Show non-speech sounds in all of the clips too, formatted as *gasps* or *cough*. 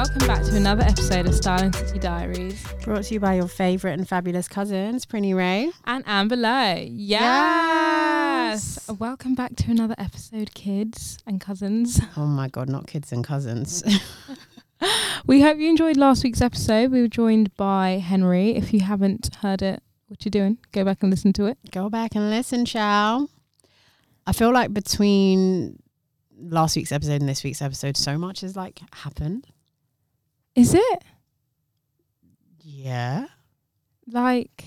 Welcome back to another episode of Style and City Diaries Brought to you by your favourite and fabulous cousins, Prinny Rae. and Amber Leaux. Yes! Welcome back to another episode, kids and cousins. *laughs* Oh my God, not kids and cousins. *laughs* We hope you enjoyed last week's episode. We were joined by Henry. If you haven't heard it, what you doing? Go back and listen to it. Go back and listen, shall. I feel like between last week's episode and this week's episode, so much has like happened. Is it Yeah. like?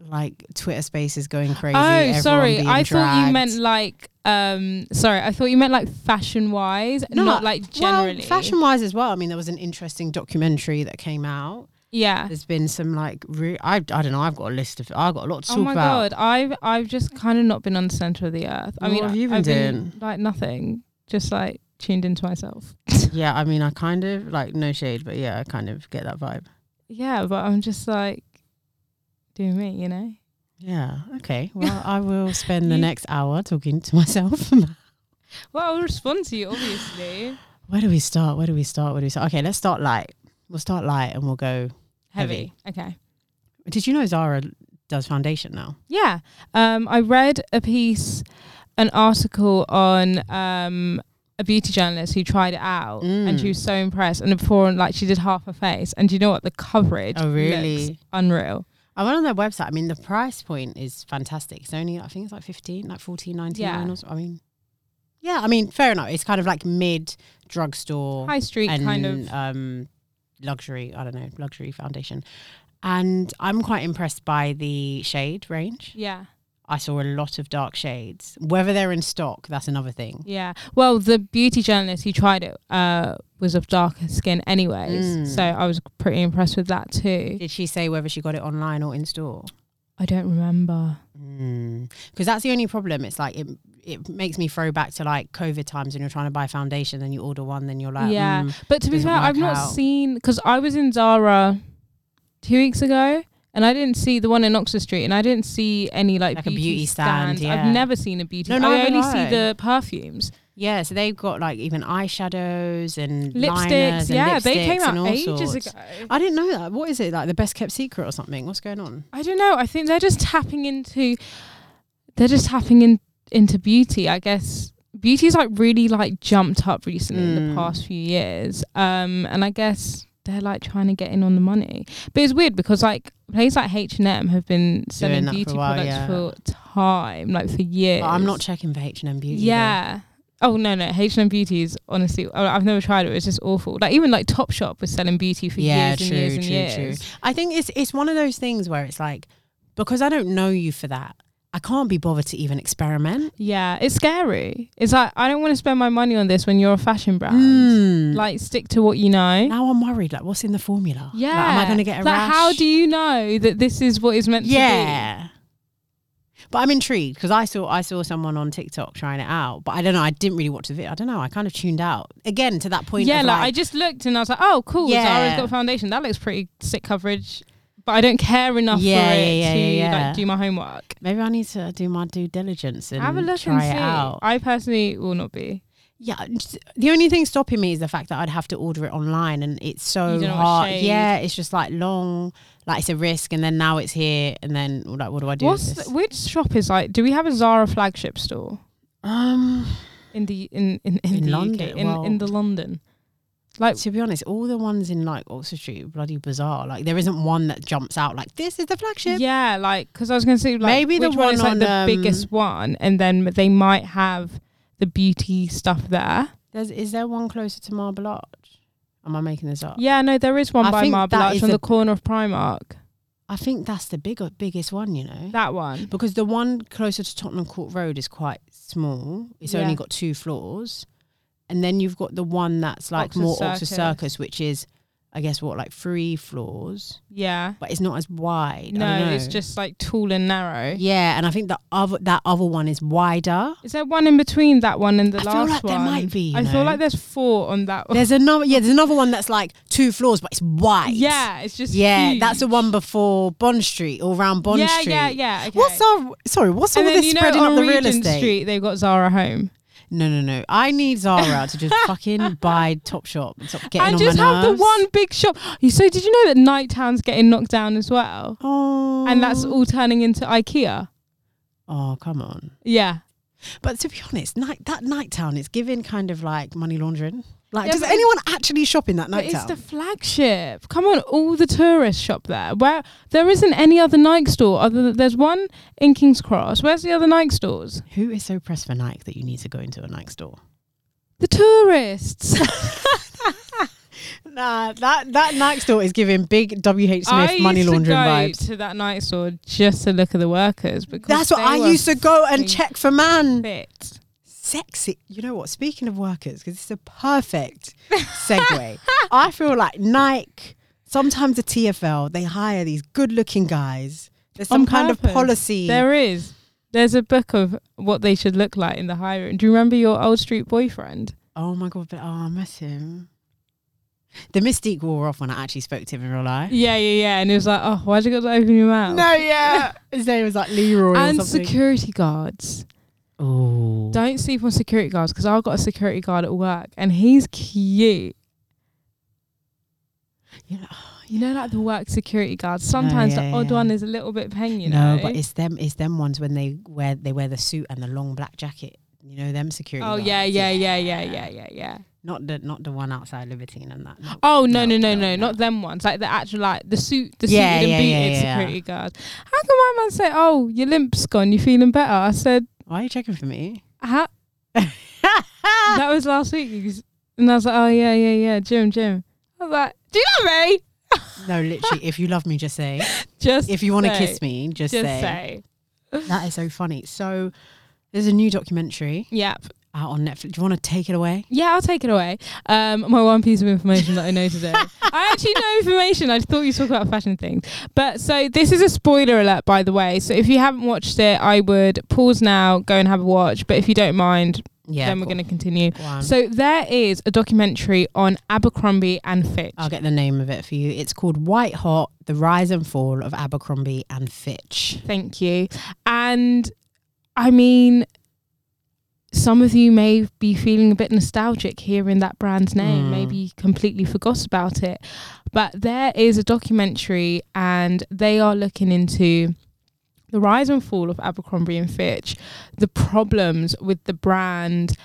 Like Twitter space is going crazy. oh, sorry. I thought you meant like. Um, sorry, I thought you meant like fashion wise, No, not like generally. Well, fashion wise as well. I mean, there was an interesting documentary that came out. Yeah. There's been some like, re- I, I don't know, I've got a list of, I've got a lot to talk about. Oh my about. god, I've I've just kind of not been on the center of the earth. I What mean, have you been I've doing? like nothing, just like tuned into myself. *laughs* Yeah, I mean, I kind of like no shade, but yeah, I kind of get that vibe. yeah, but I'm just like doing me, you know. Yeah. Okay. Well, *laughs* I will spend the next hour talking to myself. *laughs* Well, I'll respond to you, obviously. Where do we start? Where do we start? Where do we start? Okay, let's start light. We'll start light and we'll go. Heavy. Okay. Did you know Zara does foundation now? Yeah. Um, I read a piece, an article on um a beauty journalist who tried it out, and she Mm. was so impressed. And before, like, she did half her face, and do you know what? The coverage. Oh, really? looks unreal. I went on their website. I mean, the price point is fantastic. It's only, I think it's like 15, like 14, 99 Yeah. or so. I mean, yeah, I mean, fair enough. It's kind of like mid drugstore. High street and kind of. um, luxury. I don't know, luxury foundation. And I'm quite impressed by the shade range. Yeah. I saw a lot of dark shades. Whether they're in stock, that's another thing. Yeah. Well, the beauty journalist who tried it uh, was of darker skin, anyways. Mm. So I was pretty impressed with that too. Did she say whether she got it online or in store? I don't remember. Because that's the only problem. It's like it, it makes me throw back to like COVID times when you're trying to buy foundation, then you order one, then you're like, yeah. mm, But to be fair, I've not out. seen because I was in Zara two weeks ago. And I didn't see the one in Oxford Street, and I didn't see any like, Like a beauty, beauty stand, yeah. I've never seen a beauty. No, I neither only see the perfumes, yeah. So they've got like even eyeshadows and lipsticks. and Yeah, they came out ages sorts. ago. I didn't know that. What is it like? The best kept secret or something? What's going on? I don't know. I think they're just tapping into they're just tapping in into beauty. I guess beauty's like really like jumped up recently in Mm. the past few years. Um and I guess they're like trying to get in on the money. But it's weird because like places like H and M have been selling that for beauty while, products yeah. for time, like for years. But I'm not checking for H and M beauty. though. Yeah. Oh no no H and M Beauty is honestly oh, I've never tried it. It's just awful. Like even like Topshop was selling beauty for Yeah, years and true, years and true, true. years. I think it's it's one of those things where it's like because I don't know you for that, I can't be bothered to even experiment. Yeah, it's scary. It's like I don't want to spend my money on this when you're a fashion brand. Mm. Like stick to what you know. now I'm worried. Like, what's in the formula? yeah. Like, am I going to get a like, rash? How do you know that this is what is meant to be? Yeah. But I'm intrigued because I saw I saw someone on TikTok trying it out, but I don't know. I didn't really watch the video. I don't know. I kind of tuned out again to that point. Yeah, of like, I just looked and I was like, oh, cool. Yeah. Zara's got foundation. That looks pretty sick coverage. But I don't care enough Yeah, for it yeah, yeah, to yeah, like do my homework. maybe I need to do my due diligence and Have a look try and it out. I personally will not be. Yeah, the only thing stopping me is the fact that I'd have to order it online, and it's so You don't know what hard. Yeah, it's just like long, like it's a risk, and then now it's here, and then like, what do I do? What's the, which shop is like? Do we have a Zara flagship store um, in the in in, in, In the London, UK, in well- in the London? Like to be honest, all the ones in like Oxford Street bloody bizarre. Like there isn't one that jumps out like this is the flagship. Yeah, like because I was gonna say like Maybe the which one is one like the um, biggest one, and then they might have the beauty stuff there. There's is there one closer to Marble Arch? Am I making this up? Yeah, no, there is one I by Marble Arch on the- the corner of Primark. I think that's the bigger biggest one, you know. That one. Because the one closer to Tottenham Court Road is quite small. It's Yeah. only got two floors. And then you've got the one that's like Oxford more Oxford Circus. Circus, which is, I guess, what, like three floors, Yeah. but it's not as wide. No, it's just like tall and narrow. Yeah, and I think the other that other one is wider. Is there one in between that one and the I feel last like one? there might be, I know. feel like there's four on that one. There's another, yeah, there's another one that's like two floors, but it's wide. Yeah, it's just yeah, huge. that's the one before Bond Street or around Bond yeah, Street. Yeah, yeah, okay. What's our sorry? What's all and then this you know spreading on up the real estate? Street they've got Zara Home. No, no, no. I need Zara to just fucking *laughs* buy Top Shop and stop getting and on just my have the one big shop. You so did you know that Niketown's getting knocked down as well? Oh, And that's oh. all turning into IKEA. Oh, come on. Yeah. But to be honest, night that Niketown is giving kind of like money laundering. Like, Yeah, does anyone actually shop in that night it's the flagship. Come on, all the tourists shop there. Where there isn't any other Nike store other than there's one in King's Cross. Where's the other Nike stores? Who is so pressed for Nike that you need to go into a Nike store? The tourists. *laughs* *laughs* Nah, that that Nike store is giving big WH Smith I money laundering vibes. to that Nike store just to look at the workers because That's what I used to go and check for man. Sexy. You know what? Speaking of workers, because it's a perfect segue. I feel like Nike, sometimes the TFL, they hire these good looking guys. There's some On kind of policy. There is. There's a book of what they should look like in the hiring. Do you remember your old street boyfriend? oh my God, but oh, I miss him. The mystique wore off when I actually spoke to him in real life. Yeah, yeah, yeah. And it was like, oh, why'd you got to open your mouth? No, yeah. *laughs* His name was like Leroy and or something. security guards. Oh. Don't sleep on security guards because I've got a security guard at work and he's cute. You know, You know, like the work security guards. Sometimes yeah, the odd yeah. one is a little bit peng, you know. no, but it's them. It's them ones when they wear they wear the suit and the long black jacket. You know them security. oh guards. yeah, yeah, yeah, yeah, yeah, yeah, yeah. Not the not the one outside Libertine and that. Oh, no. Oh no, no, no, no, no, no. not them ones. Like the actual, like the suit, the Yeah, suited and yeah, booted yeah, yeah. security guards. How come my man say, "Oh, your limp's gone, you feeling better"? I said, Why are you checking for me? "How?" *laughs* that was last week, and I was like, "Oh yeah, yeah, yeah, Jim, Jim." I was like, "Do you love me?" no, literally. if you love me, just say. *laughs* Just If you want to kiss me, just, just say. say. That is so funny. So there's a new documentary Yep. Out on Netflix. Do you want to take it away? Yeah, I'll take it away. Um, my one piece of information that I know today. *laughs* I actually know information. I thought you talk about fashion things. But so this is a spoiler alert, by the way. So if you haven't watched it, I would pause now, go and have a watch. But if you don't mind, Yeah. then we're cool. going to continue. Go. So there is a documentary on Abercrombie and Fitch. I'll get the name of it for you. It's called White Hot: The Rise and Fall of Abercrombie and Fitch. Thank you. And I mean, some of you may be feeling a bit nostalgic hearing that brand's name. Mm. Maybe you completely forgot about it. But there is a documentary, and they are looking into the rise and fall of Abercrombie and Fitch, the problems with the brand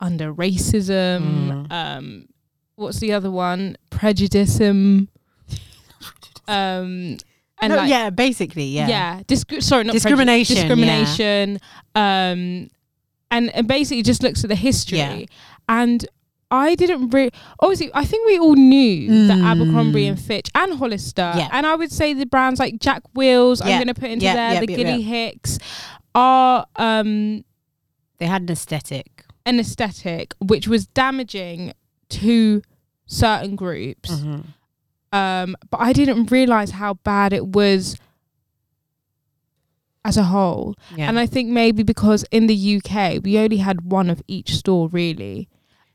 under racism. Mm. Um, what's the other one? Prejudicism. *laughs* Um, and No, like, yeah, basically, yeah. yeah, disc- sorry, not Discrimination, prejudice, discrimination, um, and and basically just looks at the history. Yeah. And I didn't really. Obviously, I think we all knew that Mm. Abercrombie and Fitch and Hollister, Yeah. and I would say the brands like Jack Wills, I'm going to put into yeah, there, yeah, the yeah, Gilly yeah. Hicks, are um, They had an aesthetic. an aesthetic which was damaging to certain groups. Mm-hmm. um, but I didn't realize how bad it was as a whole. Yeah. And I think maybe because in the UK we only had one of each store really.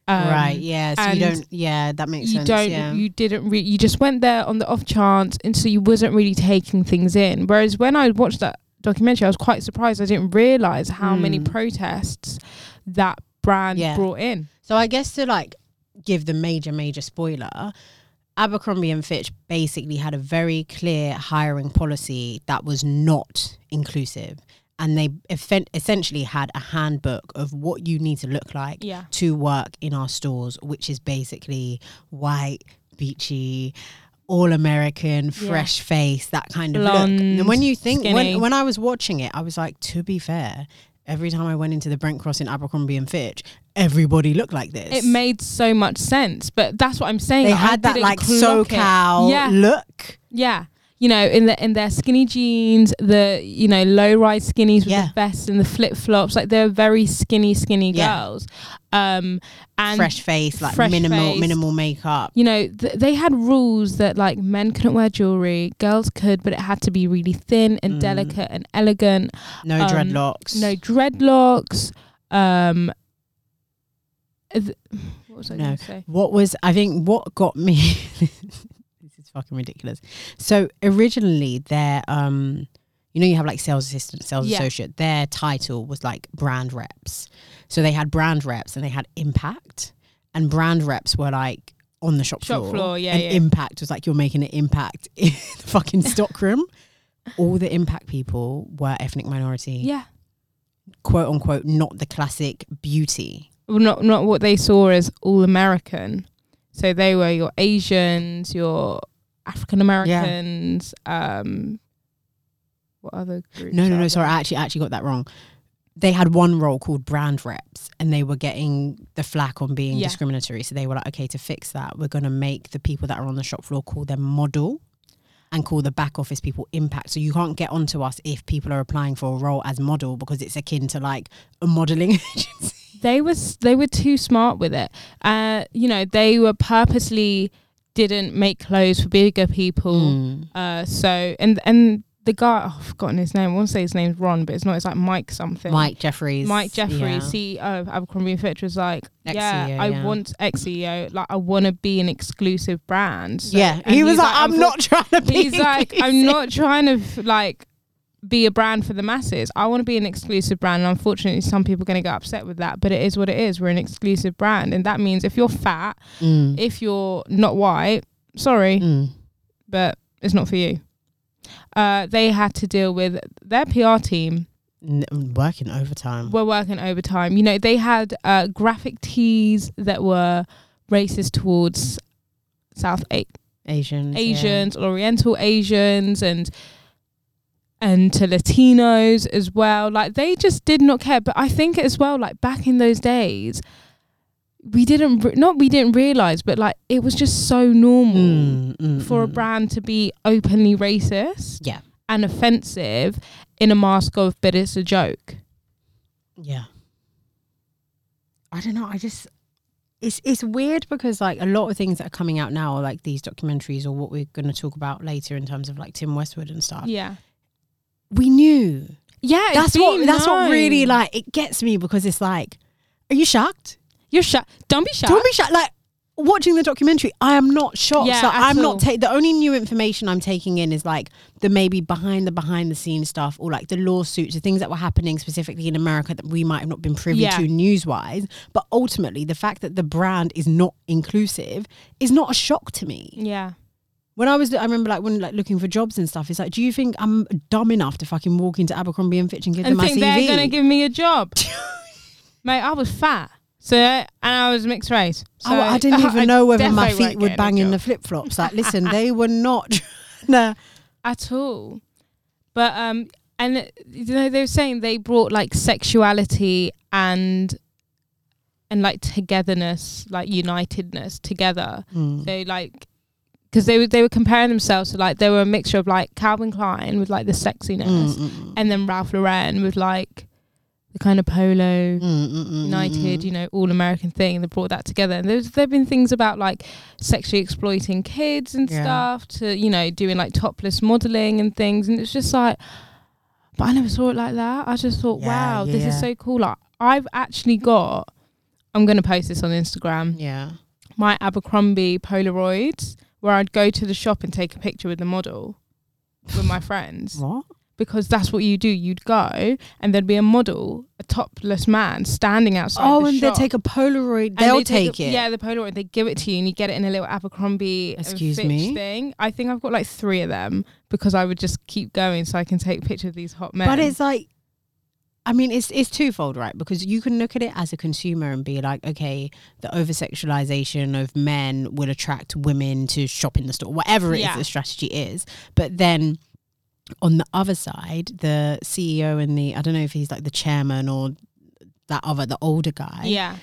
Um, right. Yeah. So you don't. Yeah, that makes You sense. don't. yeah. You didn't. Re- you just went there on the off chance, and so you wasn't really taking things in. Whereas when I watched that documentary, I was quite surprised. I didn't realize how many Mm. protests that brand Yeah. brought in. So I guess to like give the major major spoiler, Abercrombie and Fitch basically had a very clear hiring policy that was not inclusive, and they essentially had a handbook of what you need to look like Yeah. to work in our stores, which is basically white, beachy. All American, Yeah. fresh face, that kind of Blonde, look. And when you think, skinny. when when I was watching it, I was like, to be fair, every time I went into the Brent Cross in Abercrombie and Fitch, everybody looked like this. It made so much sense, but that's what I'm saying. they had that like. SoCal Yeah. look. Yeah. you know, in the in their skinny jeans, the you know low rise skinnies with Yeah. the vest and the flip flops, like they're very skinny, skinny Yeah. girls. Um, and fresh face, like fresh minimal face. minimal makeup. you know, th- they had rules that like men couldn't wear jewelry, girls could, but it had to be really thin and Mm. delicate and elegant. No Um, dreadlocks. No dreadlocks. Um, th- what was I No. going to say? What was I think what got me *laughs* this is fucking ridiculous. So originally their um you know you have like sales assistant, sales Yeah. associate, their title was like brand reps. So they had brand reps and they had impact and brand reps were like on the shop, Shop floor. floor, yeah, And yeah. impact was like you're making an impact *laughs* in the fucking *laughs* stockroom. All the impact people were ethnic minority, Yeah. quote unquote, not the classic beauty. Well, not not what they saw as all American. So they were your Asians, your African Americans. Um, what other groups? No, no, no. Sorry. I actually actually got that wrong. They had one role called brand reps, and they were getting the flack on being Yeah. discriminatory. So they were like, okay, to fix that, we're going to make the people that are on the shop floor call them model, and call the back office people impact. So you can't get onto us if people are applying for a role as model because it's akin to like a modeling *laughs* agency. They was they were too smart with it. Uh, you know, they were purposely didn't make clothes for bigger people. Mm. Uh, so and and the guy, oh, I've forgotten his name. I want to say his name's Ron, but it's not. It's like Mike something. Mike Jeffries. Mike Jeffries, yeah. CEO of Abercrombie and Fitch, was like, "Yeah, I yeah. want ex CEO. Like, I want to be an exclusive brand." So- yeah, he was he's like, I'm unfor- not trying to be. He's like, I'm not trying to like be a brand for the masses. I want to be an exclusive brand. And unfortunately, some people are going to get upset with that, but it is what it is. We're an exclusive brand, and that means if you're fat, Mm. if you're not white, sorry, Mm. but it's not for you. Uh, they had to deal with their PR team N- working overtime. We're working overtime. You know, they had uh, graphic tees that were racist towards South A- Asians. yeah. Asians, Oriental Asians, and and to Latinos as well. Like they just did not care. But I think as well, like back in those days, we didn't re- not we didn't realize, but like it was just so normal Mm, mm, for a mm. brand to be openly racist Yeah. and offensive in a mask of, but it's a joke. Yeah. I don't know. I just it's it's weird because like a lot of things that are coming out now are like these documentaries or what we're going to talk about later in terms of like Tim Westwood and stuff. Yeah. We knew. Yeah, That's what that's what really like it gets me because it's like are you shocked? You're shocked. Don't be shocked. Don't be shocked. Like watching the documentary, I am not shocked. Yeah, Like, I'm all. not ta- the only new information I'm taking in is like the maybe behind the behind the scenes stuff or like the lawsuits, the things that were happening specifically in America that we might have not been privy Yeah. to news wise. But ultimately, the fact that the brand is not inclusive is not a shock to me. Yeah. When I was, I remember like when like looking for jobs and stuff. It's like, do you think I'm dumb enough to fucking walk into Abercrombie and Fitch and give And them my think CV? they're gonna give me a job. *laughs* Mate, I was fat. So and I was mixed race. So Oh, I didn't *laughs* even know whether my feet would bang in the flip flops. Like, *laughs* listen, they were not. nah. at all. But um and you know they were saying they brought like sexuality and and like togetherness, like unitedness together. Mm. So like because they were they were comparing themselves to like they were a mixture of like Calvin Klein with like the sexiness Mm, mm, mm. and then Ralph Lauren with like the kind of polo Mm, mm, mm, United, mm, you know, all American thing, and they brought that together. And there's there've been things about like sexually exploiting kids and Yeah. stuff to you know doing like topless modeling and things, and it's just like, but I never saw it like that. I just thought, Yeah, wow, this yeah. is so cool. Like I've actually got, I'm gonna post this on Instagram. Yeah. My Abercrombie Polaroids, where I'd go to the shop and take a picture with the model with my friends *laughs* What? because that's what you do. You'd go and there'd be a model, a topless man standing outside. Oh, the and shop. they take a Polaroid. And They'll they take, a- it. Yeah, the Polaroid. They give it to you, and you get it in a little Abercrombie. and Excuse Fitch me? Thing. I think I've got like three of them because I would just keep going so I can take pictures of these hot men. But it's like, I mean, it's it's twofold, right? Because you can look at it as a consumer and be like, okay, the over sexualization of men will attract women to shop in the store, whatever it is Yeah. the strategy is. But then on the other side, the CEO and the I don't know if he's like the chairman or that other the older guy, yeah,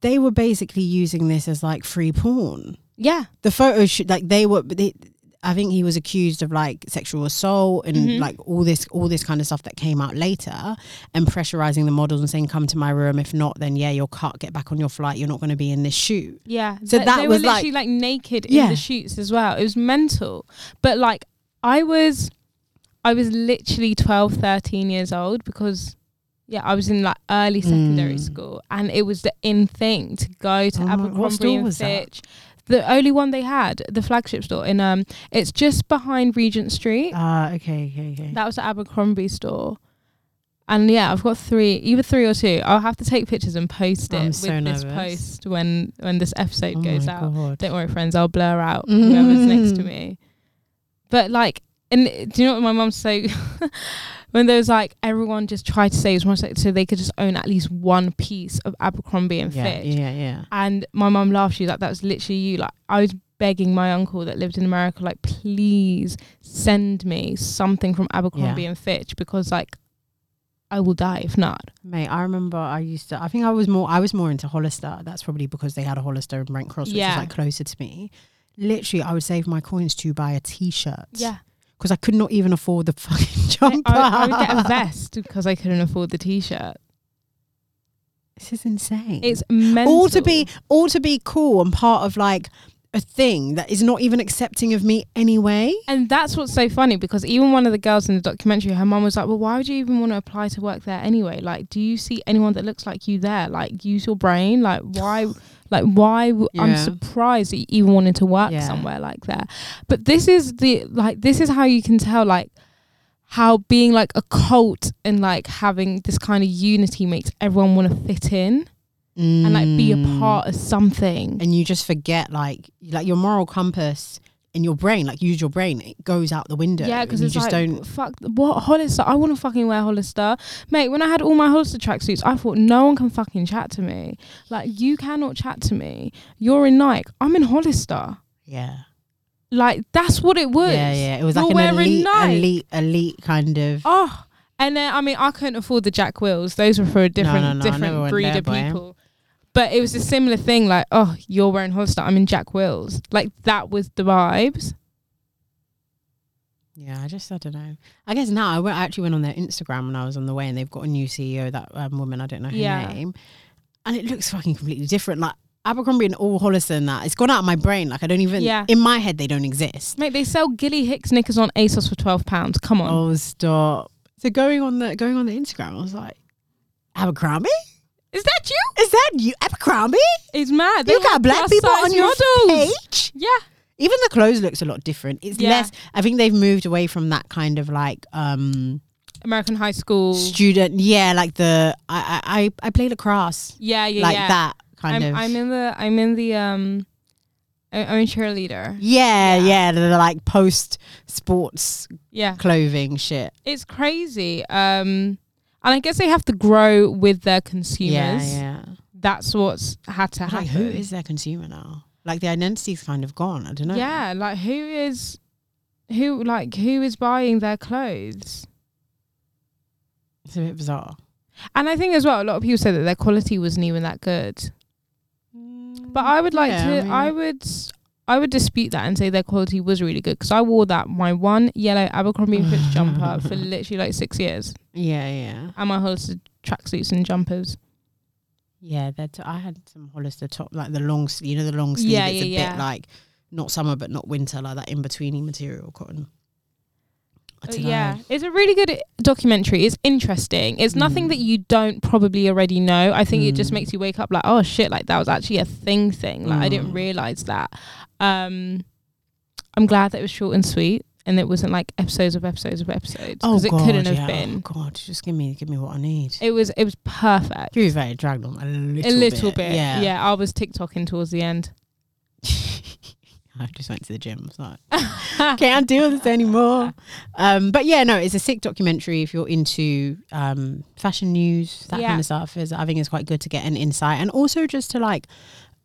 they were basically using this as like free porn. yeah, the photos like they were they, I think he was accused of like sexual assault and Mhm. like all this all this kind of stuff that came out later and pressurizing the models and saying come to my room if not then yeah you're cut get back on your flight you're not going to be in this shoot Yeah. So Th- that they was were like- literally like, naked Yeah. in the shoots as well. It was mental. But like I was I was literally 12, 13 years old because yeah, I was in like early secondary Mm. school and it was the in thing to go to Oh Abercrombie and was that? The only one they had, the flagship store in um it's just behind Regent Street. ah okay okay okay That was the Abercrombie store. And yeah, I've got three, either three or two. I'll have to take pictures and post it I'm with so this post when when this episode Oh goes out. God. Don't worry, friends. I'll blur out *laughs* whoever's next to me. But like, and do you know what my mum say? *laughs* when there was like everyone just tried to save as much so they could just own at least one piece of Abercrombie and yeah Fitch. yeah yeah And my mum laughed. She was like, "That was literally you." Like I was begging my uncle that lived in America, like, please send me something from Abercrombie and Fitch because like I will die if not. Mate, I remember I used to. I think I was more. I was more into Hollister. That's probably because they had a Hollister in Brent Cross, which Yeah. was like closer to me. Literally, I would save my coins to buy a T-shirt. Yeah. Because I could not even afford the fucking *laughs* I, jumper. I would get a vest because I couldn't afford the t-shirt. This is insane. It's mental. all to be all to be cool and part of like a thing that is not even accepting of me anyway. And that's what's so funny because even one of the girls in the documentary, her mum was like, "Well, why would you even want to apply to work there anyway? Like, do you see anyone that looks like you there? Like, use your brain. Like, why? *sighs* Like, why? I'm surprised that you even wanted to work Yeah. somewhere like that. But this is the like, this is how you can tell like how being like a cult and like having this kind of unity makes everyone want to fit in and like be a Mm. part of something. and you just forget like like your moral compass in your brain, like use your brain, it goes out the window. Yeah, because you just like, don't. fuck, what Hollister? I want to fucking wear Hollister, mate. When I had all my Hollister tracksuits, I thought no one can fucking chat to me. Like you cannot chat to me. You're in Nike. I'm in Hollister. Yeah, Like that's what it was. yeah, yeah. It was like You're an wearing elite, Nike. elite, elite kind of. Oh, and then I mean, I couldn't afford the Jack Wills. Those were for a different, no, no, never different breed there, of boy. But it was a similar thing. Like, oh, you're wearing Hollister. I'm in Jack Wills. Like that was the vibes. Yeah, I just I don't know. I guess now I, went, I actually went on their Instagram when I was on the way, and they've got a new CEO. That um, woman, I don't know her Yeah. name, and it looks fucking completely different. Like Abercrombie and all Hollister and that, it's gone out of my brain. Like I don't even. Yeah. In my head, they don't exist. Mate, they sell Gilly Hicks knickers on ASOS for twelve pounds. Come on. Oh stop! So going on the going on the Instagram, I was like, Abercrombie. Is that you? Is that you, Abercrombie? It's mad. They you got black people on your models. page. Yeah. Even the clothes looks a lot different. It's Yeah. less. I think they've moved away from that kind of like um American high school. student. Yeah, like the I I I, play lacrosse. yeah, yeah, like yeah. that kind I'm, of. I'm in the I'm in the um I'm a cheerleader. yeah, Yeah. yeah, the, the like post sports Yeah. clothing shit. It's crazy. Um and I guess they have to grow with their consumers. Yeah, yeah. That's what's had to But, happen. like, who is their consumer now? Like the identity's kind of gone. I don't know. Yeah, like who is who like who is buying their clothes? it's a bit bizarre. And I think as well, a lot of people said that their quality wasn't even that good. Mm, but I would like Yeah, to. I mean- I would. I would dispute that and say their quality was really good because I wore that my one yellow Abercrombie and Fitch jumper for *laughs* literally like six years, Yeah, yeah, and my Hollister tracksuits and jumpers. yeah. That I had some Hollister top, like the long, sleeve. you know, the long sleeve. Yeah, it's a yeah, bit like not summer but not winter, like that in betweeny material cotton. I yeah, know. it's a really good documentary. It's interesting. It's nothing Mm. that you don't probably already know. I think it just Mm. makes you wake up like, oh shit, like that was actually a thing. Thing like I didn't Mm. realize that. Um, I'm glad that it was short and sweet. And it wasn't like episodes of episodes of episodes Oh it God, couldn't have yeah. been. Oh God, just give me, give me what I need. It was it was perfect. You very dragged on a little, a little bit. Yeah, Yeah. I was TikToking towards the end. *laughs* I just went to the gym. I was like, can't do this anymore. Um, but yeah, no, it's a sick documentary if you're into um, fashion news, that Yeah. kind of stuff. Is I think it's quite good to get an insight and also just to like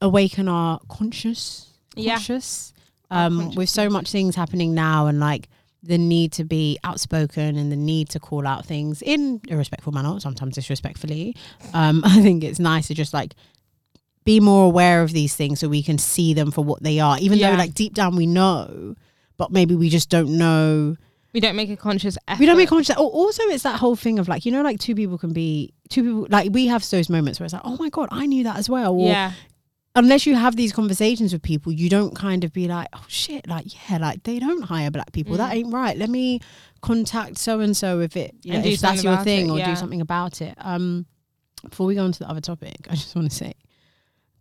awaken our conscious, Yeah. conscious. Our Um, with so much things happening now and like the need to be outspoken and the need to call out things in a respectful manner, sometimes disrespectfully. Um, *laughs* I think it's nice to just like be more aware of these things so we can see them for what they are, even Yeah. though like deep down we know. but maybe we just don't know. We don't make a conscious effort. We don't make conscious. Oh, also, it's that whole thing of like you know, like two people can be two people. Like we have those moments where it's like, oh my god, I knew that as well. Or Yeah. Unless you have these conversations with people, you don't kind of be like, oh shit, like yeah, like they don't hire black people. That Mm. ain't right. Let me contact so and so if it know, if that's your thing it, or do something about it. Um, before we go on to the other topic, *laughs* I just want to say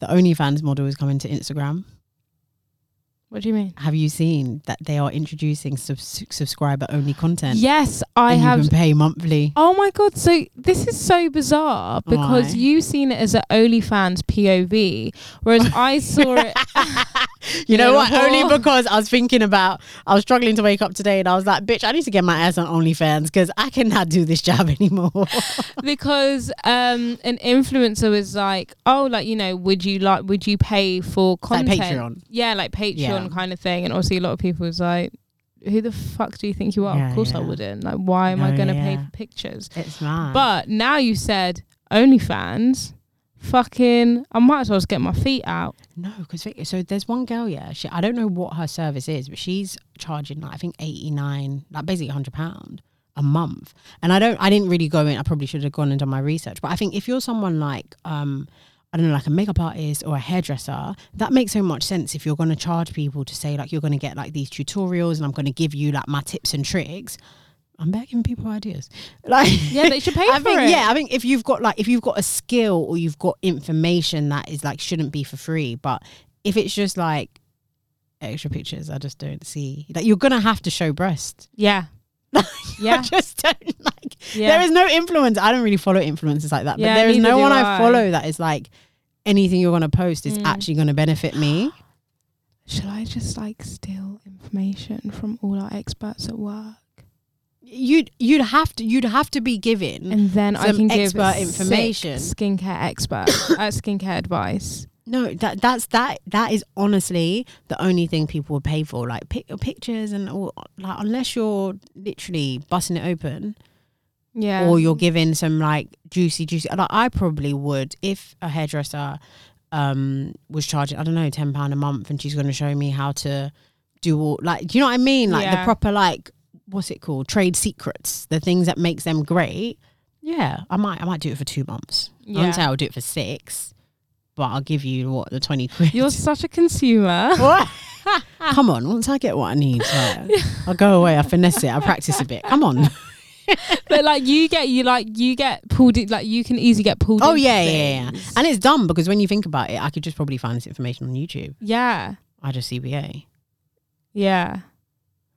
the OnlyFans model is coming to Instagram. What do you mean? Have you seen that they are introducing subs- subscriber only content? Yes, I have. You can pay monthly. Oh my god! So this is so bizarre because Why? you've seen it as an OnlyFans POV, whereas I saw it. *laughs* *laughs* You know what? Only because I was thinking about, I was struggling to wake up today and I was like, bitch, I need to get my ass on OnlyFans because I cannot do this job *laughs* anymore. *laughs* because um an influencer was like oh like you know would you like would you pay for like content Patreon. yeah like patreon Yeah. kind of thing and obviously a lot of people was like who the fuck do you think you are Yeah, of course i wouldn't like why am i gonna pay for pictures It's mad. but now you said onlyfans fucking i might as well just get my feet out no, because so there's one girl, yeah, she, I don't know what her service is, but she's charging like, I think 89, like basically £100 a month. And I don't, I didn't really go in, I probably should have gone and done my research, but I think if you're someone like, um, I don't know, like a makeup artist or a hairdresser, that makes so much sense if you're going to charge people to say, like, you're going to get like these tutorials and I'm going to give you like my tips and tricks. I'm back giving people ideas. Like, yeah they should pay *laughs* I for think it yeah, I think if you've got like if you've got a skill or you've got information that is like shouldn't be for free, but if it's just like extra pictures, I just don't see like you're gonna have to show breast. yeah *laughs* yeah. I just don't like. yeah There is no influence. I don't really follow influencers like that, Yeah, but there is no one I I. follow that is like anything you're gonna post is Mm. actually gonna benefit me. should i just like steal information from all our experts at work You'd you'd have to you'd have to be given. and then I can give expert information. skincare expert, *coughs* uh, skincare advice. No, that that's that that is honestly the only thing people would pay for. Like pic- pictures and all. Like unless you're literally busting it open, Yeah, or you're giving some like juicy, juicy. Like I probably would if a hairdresser um was charging I don't know ten pound a month, and she's going to show me how to do all like. Do you know what I mean? Like the proper like what's it called? Trade secrets, the things that makes them great. Yeah, I might I might do it for two months. I Yeah. won't say I'll do it for six, but I'll give you what the twenty quid. You're such a consumer. *laughs* What? Come on, once I get what I need, like, I'll go away, I finesse it, I practice a bit. Come on. *laughs* but like you get you like you get pulled in, like you can easily get pulled. Oh yeah, yeah, yeah. And it's dumb because when you think about it, I could just probably find this information on YouTube. yeah, I just CBA. yeah.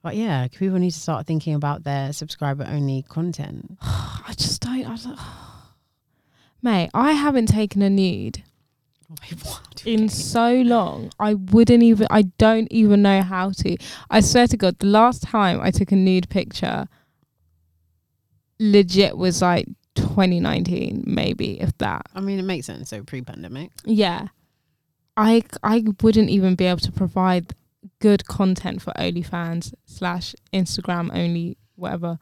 But yeah, people need to start thinking about their subscriber only content. *sighs* I just don't. I don't *sighs* Mate, I haven't taken a nude in so long. I wouldn't even. I don't even know how to. I swear to God, the last time I took a nude picture, legit was like 2019, maybe if that. I mean, it makes sense. So pre-pandemic. Yeah. I I wouldn't even be able to provide good content for OnlyFans slash Instagram only whatever.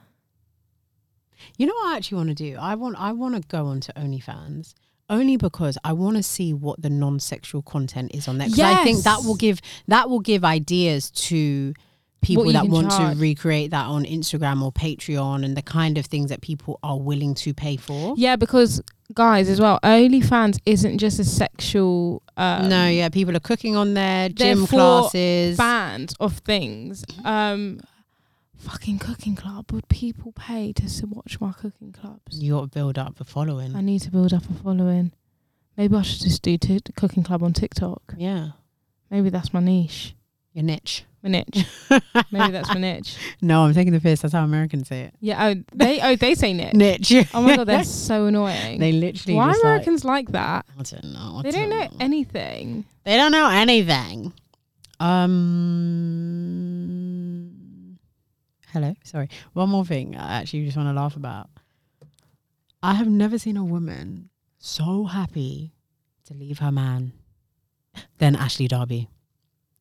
You know what I actually want to do? I want I want to go onto OnlyFans only because I want to see what the non-sexual content is on there. Because I think that will give that will give ideas to people that want charge. to recreate that on Instagram or Patreon and the kind of things that people are willing to pay for. Yeah, because guys as well, OnlyFans isn't just a sexual um, no, yeah, people are cooking on there, gym classes. band of things. Um fucking cooking club. Would people pay to s- watch my cooking clubs? You got to build up a following. I need to build up a following. Maybe I should just do t- cooking club on TikTok. yeah, Maybe that's my niche. your niche. My niche. Maybe that's my niche. *laughs* No, I'm taking the piss. That's how Americans say it. Yeah. Oh, they. Oh, they say niche. Niche. Oh my god, they're *laughs* so annoying. they literally. Why just Americans like, that? I don't know. I They don't know anything. They don't know anything. Um. Hello. Sorry. One more thing. I actually just want to laugh about. I have never seen a woman so happy to leave her man than Ashley Darby.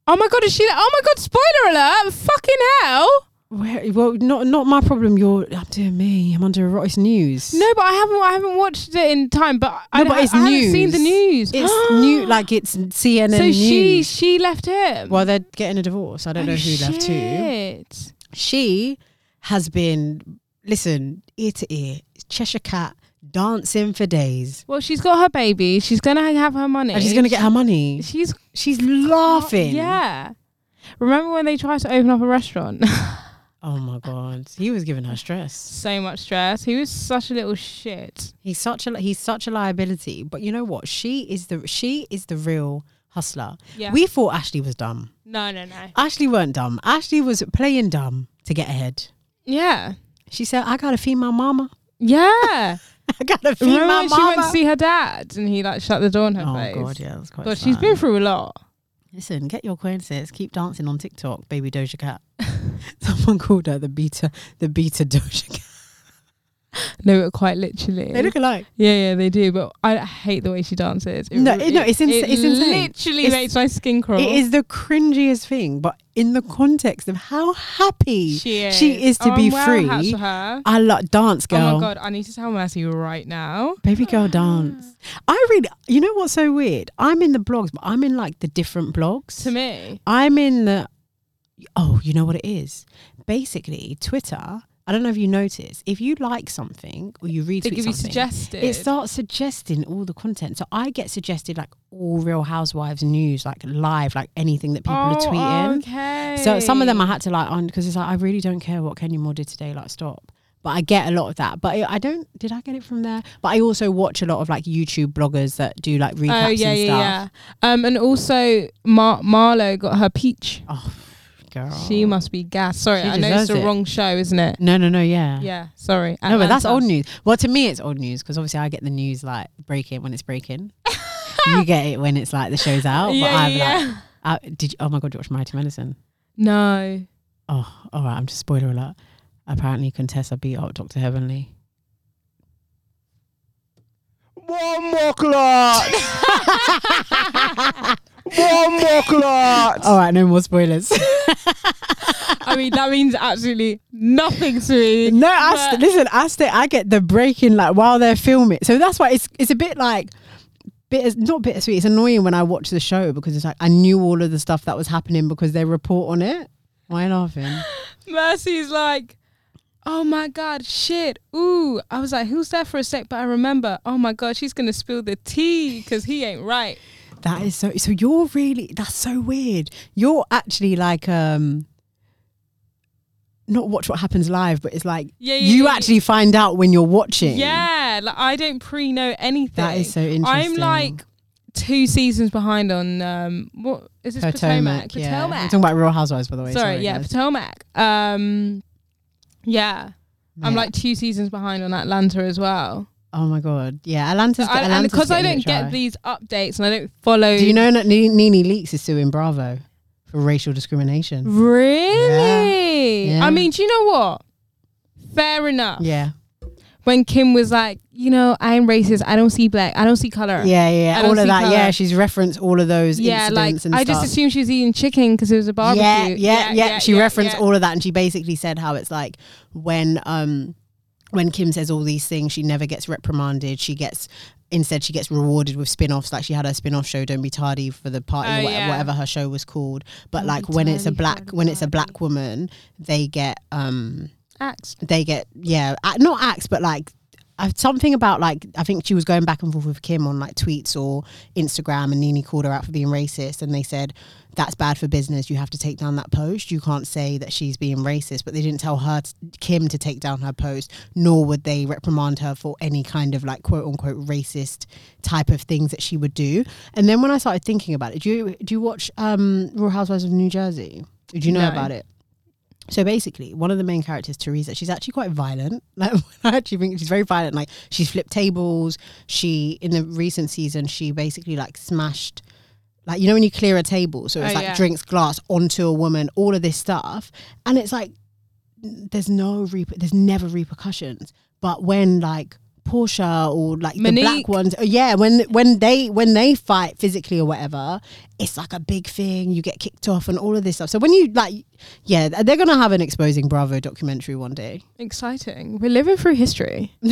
Oh my god, is she? Oh my god, spoiler alert! Fucking hell! Where, well, not not my problem. You're oh, I'm doing me. I'm under Royce News. No, but I haven't. I haven't watched it in time. But I, No, but it's I haven't seen the news. news. it's *gasps* new. Like it's CNN so News. she she left him. well, they're getting a divorce. I don't know Oh, who left who. shit. She has been listen ear to ear, Cheshire Cat dancing for days, Well, she's got her baby. She's gonna have her money. and she's gonna get her money. She's She's laughing. Yeah. Remember when they tried to open up a restaurant? *laughs* Oh my god, he was giving her stress. so much stress. He was such a little shit. He's such a he's such a liability. But you know what? She is the she is the real hustler. Yeah. We thought Ashley was dumb. no, no, no. Ashley weren't dumb. Ashley was playing dumb to get ahead. Yeah. She said, "I gotta feed my mama. Yeah. *laughs* *laughs* I gotta feed Remember my when she went to see her dad and he like shut the door in her face. oh face? god, yeah, that's quite. God, she's fun. been through a lot. Listen, get your coin sis. Keep dancing on TikTok, baby Doja Cat. *laughs* Someone called her the beta, the beta Doja Cat. No, quite literally. They look alike. yeah, yeah, they do. But I hate the way she dances. It No, re- it- no, it's ins- it it's insane. Literally It's- makes my skin crawl. It is the cringiest thing, but in the context of how happy She is. she is to Oh, be free. hats for her. I love dance girl. Oh my god, I need to tell Mercy right now. Baby girl dance. I really, you know what's so weird? I'm in the blogs, but I'm in like the different blogs. To me, I'm in the, oh, you know what it is? Basically, Twitter, I don't know if you notice, if you like something or you read, they give you something, suggested. it starts suggesting all the content. So I get suggested like all Real Housewives news, like live, like anything that people are Oh, tweeting. Okay. So some of them I had to like on because it's like I really don't care what Kenya Moore did today. Like stop. But I get a lot of that. But I I don't. Did I get it from there? But I also watch a lot of like YouTube bloggers that do like recaps Oh yeah, and yeah, stuff. yeah. Um, and also Mar- Marlo got her peach. Oh, girl. She must be gas. Sorry, She I know it's deserves the it. wrong show, isn't it? No, no, no. Yeah. Yeah. Sorry. No, but that's Atlanta. old news. Well, to me, it's old news because obviously I get the news like breaking when it's breaking. you *laughs* get it when it's like the show's out. But Yeah, I'm yeah. like, uh, did you, oh my god, you watch Married to Medicine? No. Oh, all right. I'm just spoiler alert. Apparently, Contessa beat up Doctor Heavenly. One more clot. *laughs* *laughs* One more clot. All right, no more spoilers. *laughs* I mean, that means absolutely nothing to me. No, I st- listen. I stay. I get the breaking like while they're filming. So that's why it's it's a bit like bit not bittersweet. It's annoying when I watch the show because it's like I knew all of the stuff that was happening because they report on it. Why laughing? *laughs* Mercy's like, oh my god, shit. Ooh. I was like, who's there for a sec? But I remember, oh my god, she's gonna spill the tea because he ain't right. That is so. So you're really. That's so weird. You're actually like um. Not watch what happens live, but it's like Yeah, yeah, you yeah, actually find out when you're watching. Yeah, like I don't pre know anything. that is so interesting. I'm like two seasons behind on um what is this Potomac? Potomac. Yeah. We're talking about Real Housewives, by the way. Sorry, yeah, guys. Potomac. Um yeah. I'm like two seasons behind on Atlanta as well. Oh my god, yeah. Atlanta's, I- and because I don't get these updates and I don't follow Do you know that Nene Nene Leakes is suing Bravo for racial discrimination? Really? Yeah. I mean, do you know what? Fair enough. Yeah, When Kim was like, you know, I'm racist. I don't see black. I don't see color. yeah, yeah. All of that. colour. Yeah, she's referenced all of those Yeah, like incidents and stuff. I just assumed she was eating chicken because it was a barbecue. yeah, yeah, yeah, She yeah, referenced yeah. all of that, and she basically said how it's like when um when Kim says all these things, she never gets reprimanded. She gets instead she gets rewarded with spin-offs like she had her spin-off show don't be tardy for the party Oh, or wha- yeah. whatever her show was called but Don't like when it's a black when it's a black woman they get um Axed. they get yeah not acts but like something about like I think she was going back and forth with Kim on like tweets or Instagram and Nene called her out for being racist and they said that's bad for business. You have to take down that post. You can't say that she's being racist. But they didn't tell her t- Kim to take down her post nor would they reprimand her for any kind of like quote unquote racist type of things that she would do. And then when I started thinking about it do you do you watch um Real Housewives of New Jersey? Did you know No. about it so basically, one of the main characters, Teresa, she's actually quite violent. *laughs* Like I actually think she's very violent. Like she's flipped tables. She in the recent season, she basically like smashed, like you know when you clear a table, so it's Oh, like yeah. drinks glass onto a woman. All of this stuff, and it's like there's no reper- there's never repercussions. But when like Portia or like the black ones. Uh, Yeah, when when they when they fight physically or whatever, it's like a big thing. You get kicked off and all of this stuff. So when you like, yeah, they're gonna have an exposing Bravo documentary one day. Exciting. We're living through history. *laughs*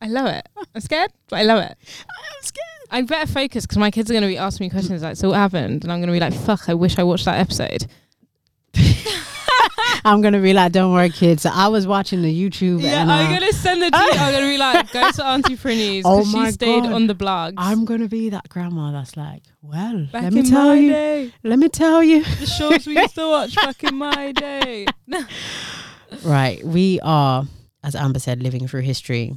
I love it. I'm scared, but I love it. I'm scared. I better focus because my kids are going to be asking me questions like, "So what happened?" And I'm going to be like, "Fuck! I wish I watched that episode." I'm gonna be like, don't worry, kids. So I was watching the YouTube. Yeah, and, I'm uh, going to send the. T- I'm going to be like, "Go to *laughs* Auntie Prinny's Oh because my she stayed God. on the blogs." I'm gonna be that grandma that's like, well, back let me in tell my you, day, let me tell you. the shows we used to *laughs* watch back in my day. *laughs* Right, we are, as Amber said, living through history.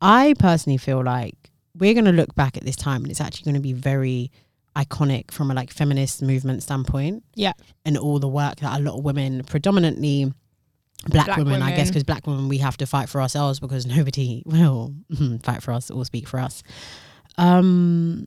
I personally feel like we're gonna look back at this time, and it's actually gonna be very iconic from a like feminist movement standpoint. Yeah. and all the work that a lot of women, predominantly. Black, Black women, I guess, because black women, we have to fight for ourselves because *laughs* nobody will *laughs* fight for us or speak for us. Um,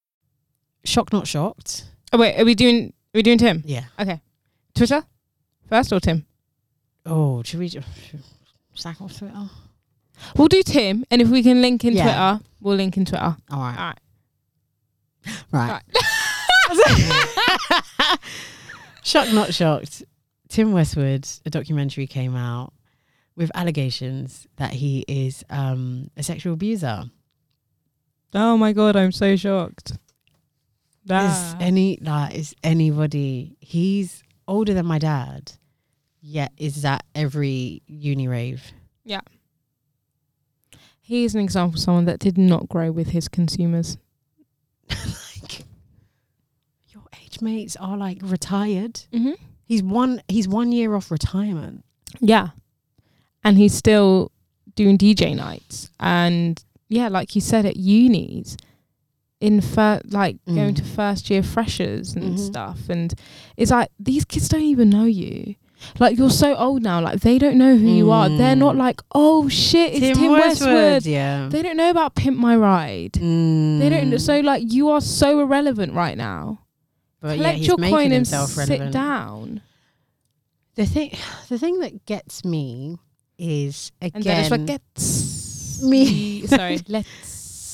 Shocked, not shocked. Oh wait, are we doing? Are we doing Tim? Yeah. Okay. Twitter first or Tim? Oh, should we just sack off Twitter? We'll do Tim, and if we can link in Yeah. Twitter, we'll link in Twitter. All right. All right. Right. *laughs* shocked, not shocked. Tim Westwood, a documentary came out with allegations that he is um, a sexual abuser. Oh my god, I'm so shocked. Is any like is anybody? He's older than my dad, yet is at every uni rave. Yeah. He is an example of someone that did not grow with his consumers. *laughs* like your age mates are like retired. Mm-hmm. He's one. He's one year off retirement. Yeah. And he's still doing DJ nights. And yeah, like you said, at unis, in fir- like going Mm. to first year freshers and Mhm. stuff. And it's like, these kids don't even know you. Like, you're so old now. Like, they don't know who you are. They're not Mm. like, oh shit, it's Tim, Westwood. Yeah. They don't know about Pimp My Ride. They don't. Mm. So, like, you are so irrelevant right now. But yeah, Collect he's your coin and sit relevant. down. The thing, the thing that gets me is And then again it's like, let's Me. Sorry, *laughs* let's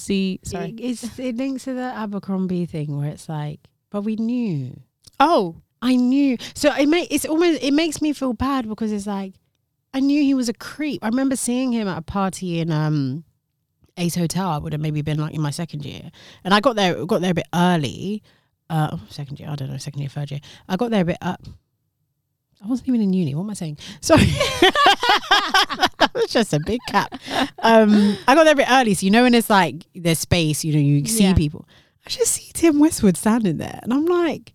see. Sorry. It, it's, it links to the Abercrombie thing where it's like, but we knew. Oh, I knew. So it may, it's almost it makes me feel bad because it's like I knew he was a creep. I remember seeing him at a party in um Ace Hotel. I would have maybe been like in my second year, and I got there got there a bit early. Uh, second year, I don't know, second year, third year. I got there a bit up. I wasn't even in uni. What am I saying? Sorry, *laughs* that was just a big cap. Um, I got there a bit early, so you know when it's like there's space, you know, you see Yeah. people. I just see Tim Westwood standing there, and I'm like,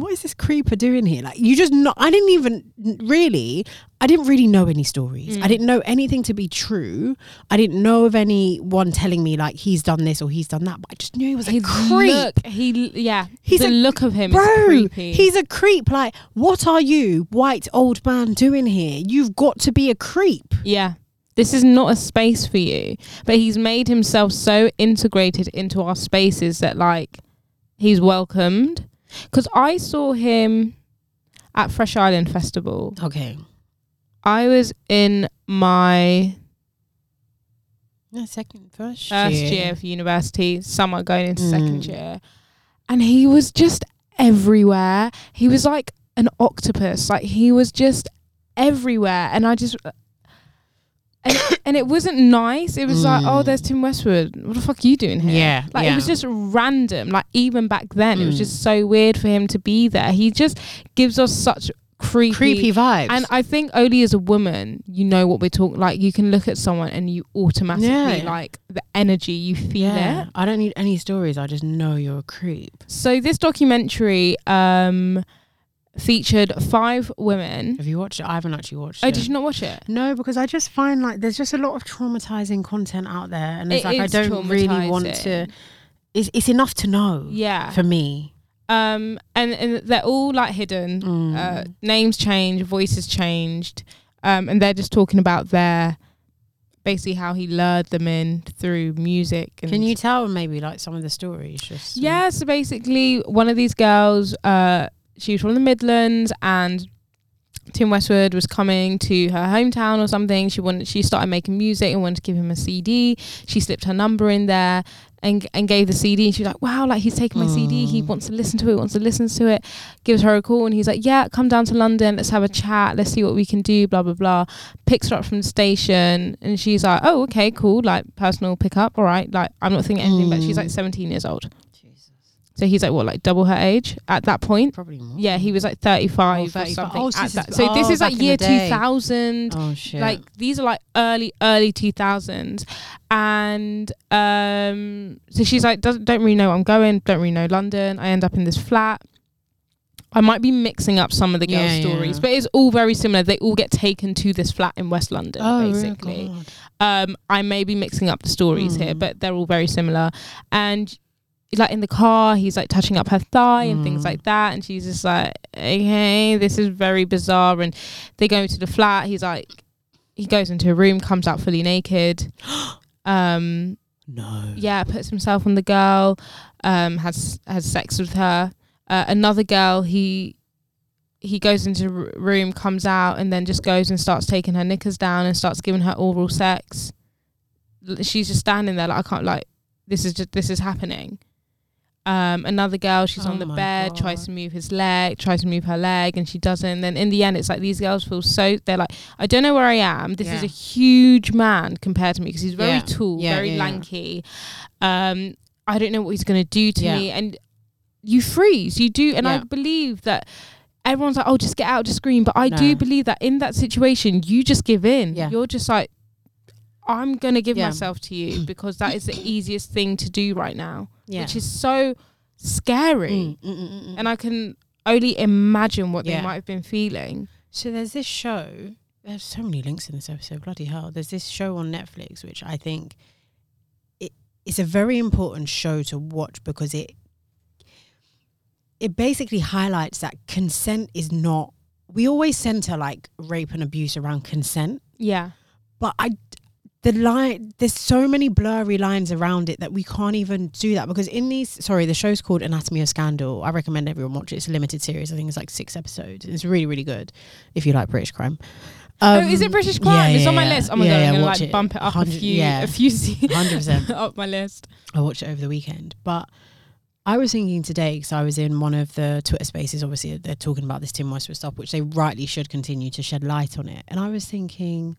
what is this creeper doing here? Like, you just not. I didn't even really. I didn't really know any stories. I Mm. didn't know anything to be true. I didn't know of anyone telling me like he's done this or he's done that. But I just knew he was a his creep. look. He yeah. He's the a- look of him Bro, is creepy. he's a creep. Like, what are you, white old man, doing here? You've got to be a creep. yeah. This is not a space for you. But he's made himself so integrated into our spaces that like he's welcomed. Because I saw him at Fresh Island Festival. Okay. I was in my No, second, first, first year. year of university, summer going into second Mm. year, and he was just everywhere. He was like an octopus. Like he was just everywhere, and I just. And, *coughs* and it wasn't nice. It was like, oh, Mm. there's Tim Westwood. What the fuck are you doing here? Yeah, Like it was just random. Like even back then, it was Mm. just so weird for him to be there. He just gives us such creepy, Creepy vibes. and I think only as a woman, you know what we're talking. Like you can look at someone and you automatically Yeah. like the energy. You feel yeah, it. I don't need any stories. I just know you're a creep. So this documentary um, featured five women. Have you watched it? I haven't actually watched Oh, it. did you not watch it? No, because I just find like there's just a lot of traumatizing content out there, and it's It like I don't really want to. It's it's enough to know. Yeah. For me. Um, and and they're all like hidden. Mm. Uh, names changed, voices changed, um, and they're just talking about their basically how he lured them in through music. And Can you tell maybe like some of the stories? Just Yeah, so basically, one of these girls, uh, she was from the Midlands, and Tim Westwood was coming to her hometown or something. She wanted, she started making music and wanted to give him a CD. She slipped her number in there and and gave the CD. And she was like, "Wow, like he's taking my CD. He Mm. wants to listen to it. Wants to listen to it." Gives her a call, and he's like, "Yeah, come down to London. Let's have a chat. Let's see what we can do." Blah blah blah. Picks her up from the station, and she's like, "Oh, okay, cool. Like personal pickup. All right. Like I'm not thinking anything, but she's Mm. like 17 years old." Jesus. So he's like what, like double her age at that point? Probably more. Yeah, he was like 35 Oh, or something. Oh, so at this that. is- So this oh, is like back in the year 2000. Oh shit. Like these are like early, early 2000s. And um, so she's like, doesn't, don't really know where I'm going, don't really know London. I end up in this flat. I might be mixing up some of the girls' Yeah, yeah. stories, but it's all very similar. They all get taken to this flat in West London, oh, basically? God. um i may be mixing up the stories here Mm. but they're all very similar and like in the car he's like touching up her thigh and things Mm. like that. And she's just like okay this is very bizarre. And they go to the flat. He's like he goes into a room comes out fully naked. *gasps* Um No. yeah puts himself on the girl um has has sex with her. Uh, another girl he he goes into a r- room comes out and then just goes and starts taking her knickers down and starts giving her oral sex. She's just standing there like i can't like this is just this is happening um another girl she's Oh on the bed tries to move his leg tries to move her leg and she doesn't and then in the end it's like these girls feel so they're like i don't know where i am this is a huge man compared to me because he's very Yeah. tall Yeah, very yeah, yeah. lanky um i don't know what he's going to do to Yeah. me and you freeze you do and i believe that everyone's like oh just get out of the screen. but i No. do believe that in that situation you just give in Yeah. you're just like i'm going to give Yeah. myself to you because that is the *coughs* easiest thing to do right now Yeah. which is so scary Mm, mm, mm, mm, mm. and i can only imagine what Yeah. they might have been feeling So there's this show. There's so many links in this episode. Bloody hell! There's this show on Netflix which I think it it's a very important show to watch because it it basically highlights that consent is not. We always center like rape and abuse around consent, yeah but I the line there's so many blurry lines around it that we can't even do that because in these sorry the show's called Anatomy of Scandal. I recommend everyone watch it. It's a limited series. I think it's like six episodes. It's really really good if you like British crime. Oh Um, is it british crime? yeah, it's yeah, on my yeah. list. Oh my god i'm gonna like it. bump it up a few a few se- 100%. *laughs* up my list. I watched it over the weekend but I was thinking today because I was in one of the Twitter spaces obviously they're talking about this Tim Westwood stuff which they rightly should continue to shed light on it. And I was thinking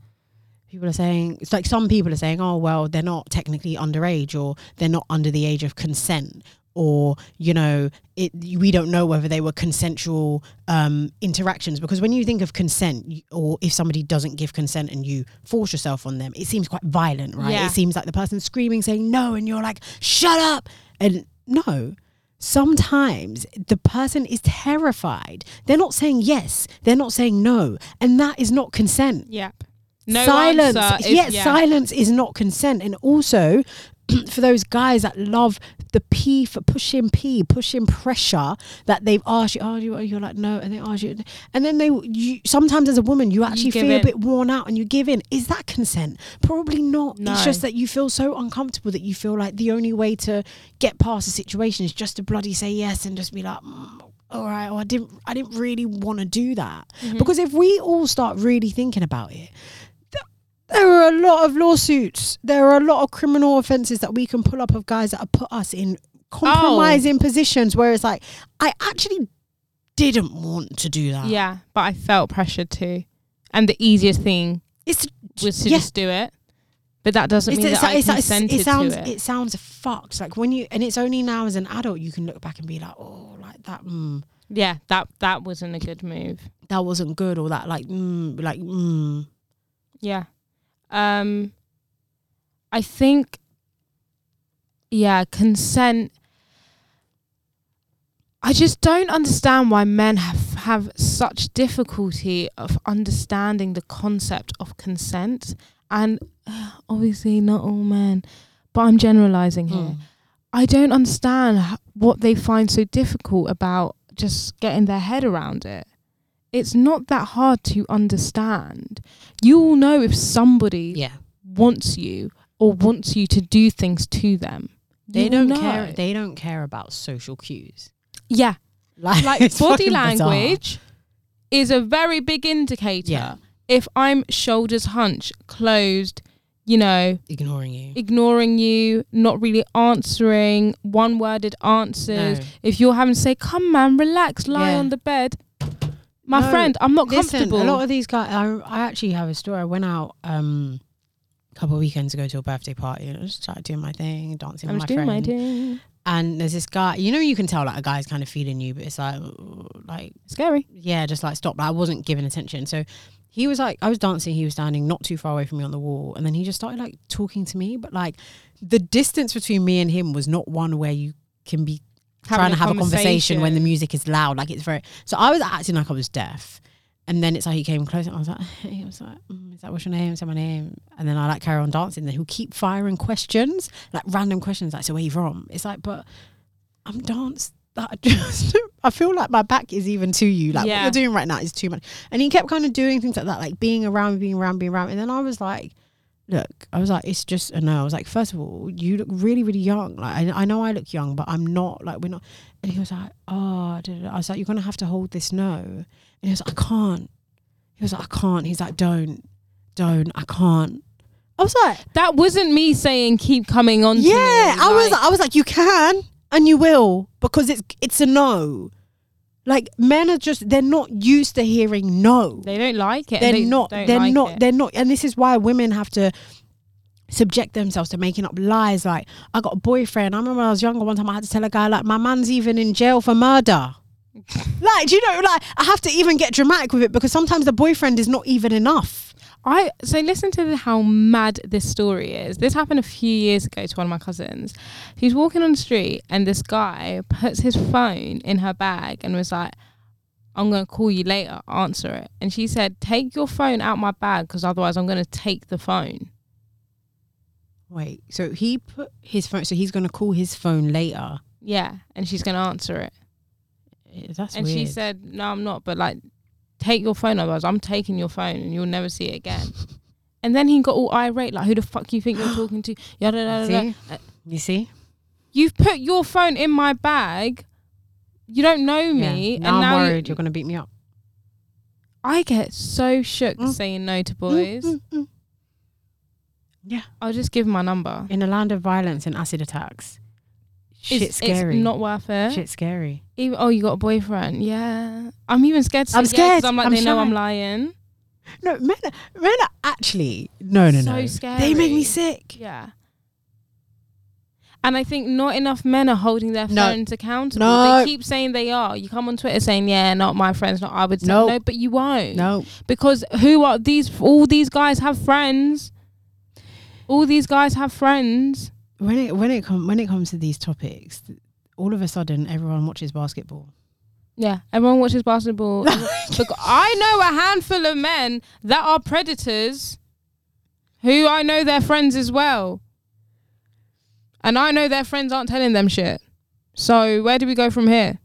people are saying it's like some people are saying oh well they're not technically underage or they're not under the age of consent or you know it we don't know whether they were consensual um interactions. Because when you think of consent or if somebody doesn't give consent and you force yourself on them it seems quite violent right? Yeah. it seems like the person screaming saying no and you're like shut up! And no. Sometimes the person is terrified. They're not saying yes. They're not saying no. And that is not consent. Yep no silence answer is- yes yeah. silence is not consent and also *clears throat* for those guys that love the P for pushing P, pushing pressure that they've asked you, oh, you, you're like, no, and they ask you, and then they, you, sometimes as a woman, you actually give feel a bit worn out and you give in. Is that consent? Probably not. No. It's just that you feel so uncomfortable that you feel like the only way to get past the situation is just to bloody say yes and just be like, mm, all right, well, I didn't, I didn't really want to do that. Mm-hmm. Because if we all start really thinking about it, there are a lot of lawsuits. There are a lot of criminal offences that we can pull up of guys that have put us in compromising positions where it's like, I actually didn't want to do that. Yeah, but I felt pressured to. And the easiest thing It's was to yeah. just do it. But that doesn't It's, mean it's, that I it's, it's, consented it sounds to it. it sounds fucked. Like when you and it's only now as an adult you can look back and be like, oh, like that. Mm, yeah, that that wasn't a good move. that wasn't good, or that like, mm, like, mm. Yeah. Um I think yeah, consent I just don't understand why men have have such difficulty of understanding the concept of consent. And *sighs* obviously, not all men, but I'm generalizing here. Mm. I don't understand what they find so difficult about just getting their head around it. It's not that hard to understand. You will know if somebody Yeah. wants you or wants you to do things to them. They You don't will care. They don't care about social cues. yeah, Like, like body fucking bizarre. language is a very big indicator. Yeah. If I'm shoulders hunched, closed, you know, ignoring you. ignoring you, not really answering, one worded answers. No. If you're having to say, come man, relax, lie Yeah. on the bed. My No, friend, I'm not Listen, comfortable. a lot of these guys. I, I actually have a story. I went out um, a couple of weekends ago to a birthday party and I just started doing my thing, dancing I with was my doing friend. my thing. And there's this guy. You know, you can tell like a guy's kind of feeling you, but it's like, like Scary. yeah, just like stop. Like, I wasn't giving attention. So he was like, I was dancing. He was standing not too far away from me on the wall, and then he just started like talking to me. But like the distance between me and him was not one where you can be trying to have a conversation when the music is loud. Like it's very. So I was acting like I was deaf. And then it's like he came close and I was like, *laughs* hey, I was like, mm, is that what's your name? Say my name. And then I like carry on dancing. Then he'll keep firing questions, like random questions, like, so where you from? It's like, but I'm dance. That *laughs* I just, I feel like my back is even to you. Like Yeah. what you're doing right now is too much. And he kept kind of doing things like that, like being around, being around, being around. And then I was like, look, I was like, it's just a no. I was like, first of all, you look really, really young. Like I, I know I look young, but I'm not. Like we're not. And he was like, oh. I was like, you're gonna have to hold this no. And he was like, I can't. He was like, I can't. He's like, don't, don't, I can't. I was like, That wasn't me saying keep coming on. to yeah. me. I was, I was like, you can and you will because it's it's a no. Like men are just they're not used to hearing no. they don't like it. They're They not. They're like not. it. They're not. And this is why women have to subject themselves to making up lies. Like I got a boyfriend. I remember when I was younger. One time I had to tell a guy like my man's even in jail for murder. *laughs* like do you know? Like I have to even get dramatic with it because sometimes the boyfriend is not even enough. I so listen to the, how mad this story is. This happened a few years ago to one of my cousins. He's walking on the street and this guy puts his phone in her bag and was like, "I'm gonna call you later. Answer it." And she said, "Take your phone out my bag because otherwise I'm gonna take the phone." Wait. So he put his phone. So he's gonna call his phone later. Yeah, and she's gonna answer it. Eh, That's and weird. she said, "No, I'm not. But like, take your phone. Otherwise, I'm taking your phone, and you'll never see it again." and then he got all irate, like, "Who the fuck you think you're *gasps* talking to?" Yada yada yada. See? You see? You've put your phone in my bag. You don't know me, Yeah. Now and I'm now you- worried you're gonna beat me up. I get so shook Mm. saying no to boys. Mm, mm, mm. Yeah. I'll just give my number. In a land of violence and acid attacks, shit's It's, scary. it's not worth it. Shit's scary. Even, oh, you got a boyfriend? Yeah. I'm even scared to say I'm yeah, scared. I'm like, I'm they know I'm lying. No, men, are- men are actually no, no, So no. scary. They make me sick. Yeah. And I think not enough men are holding their No. phones accountable. No. They keep saying they are. You come on Twitter saying, "Yeah, not my friends, not I would say No. no," but you won't. No, because who are these? All these guys have friends. All these guys have friends. When it when it com- when it comes to these topics, all of a sudden everyone watches basketball. Yeah, everyone watches basketball. *laughs* I know a handful of men that are predators, who I know they're friends as well, and I know their friends aren't telling them shit. So where do we go from here?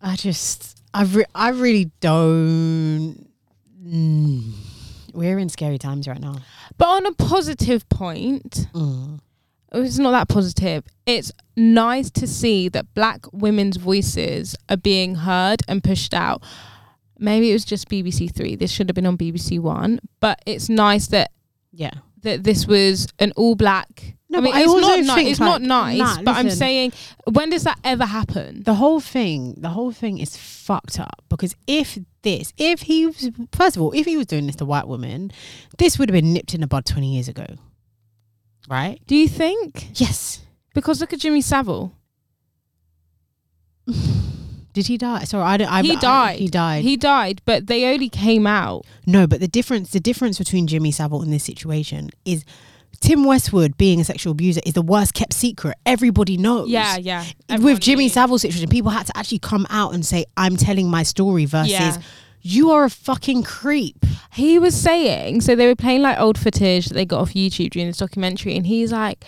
I just, I, re- I really don't. Mm. We're in scary times right now. But on a positive point, Mm. it's not that positive. It's nice to see that black women's voices are being heard and pushed out. Maybe it was just BBC Three. This should have been on BBC One. But it's nice that Yeah. That this was an all black. No, I mean, I it's also not ni- it's not nice. nah, but I'm saying, when does that ever happen? the whole thing the whole thing is fucked up because if this if he was first of all if he was doing this to white women this would have been nipped in the bud 20 years ago right Do you think? yes Because look at Jimmy Savile. *laughs* did he die sorry i don't I, he I- died. he died He died, but they only came out. no but the difference the difference between jimmy savile in this situation is Tim Westwood being a sexual abuser is the worst kept secret. Everybody knows. Yeah, yeah. With Jimmy knew. Savile situation, people had to actually come out and say, "I'm telling my story." Versus, Yeah. you are a fucking creep. he was saying so they were playing like old footage that they got off YouTube during this documentary, and he's like.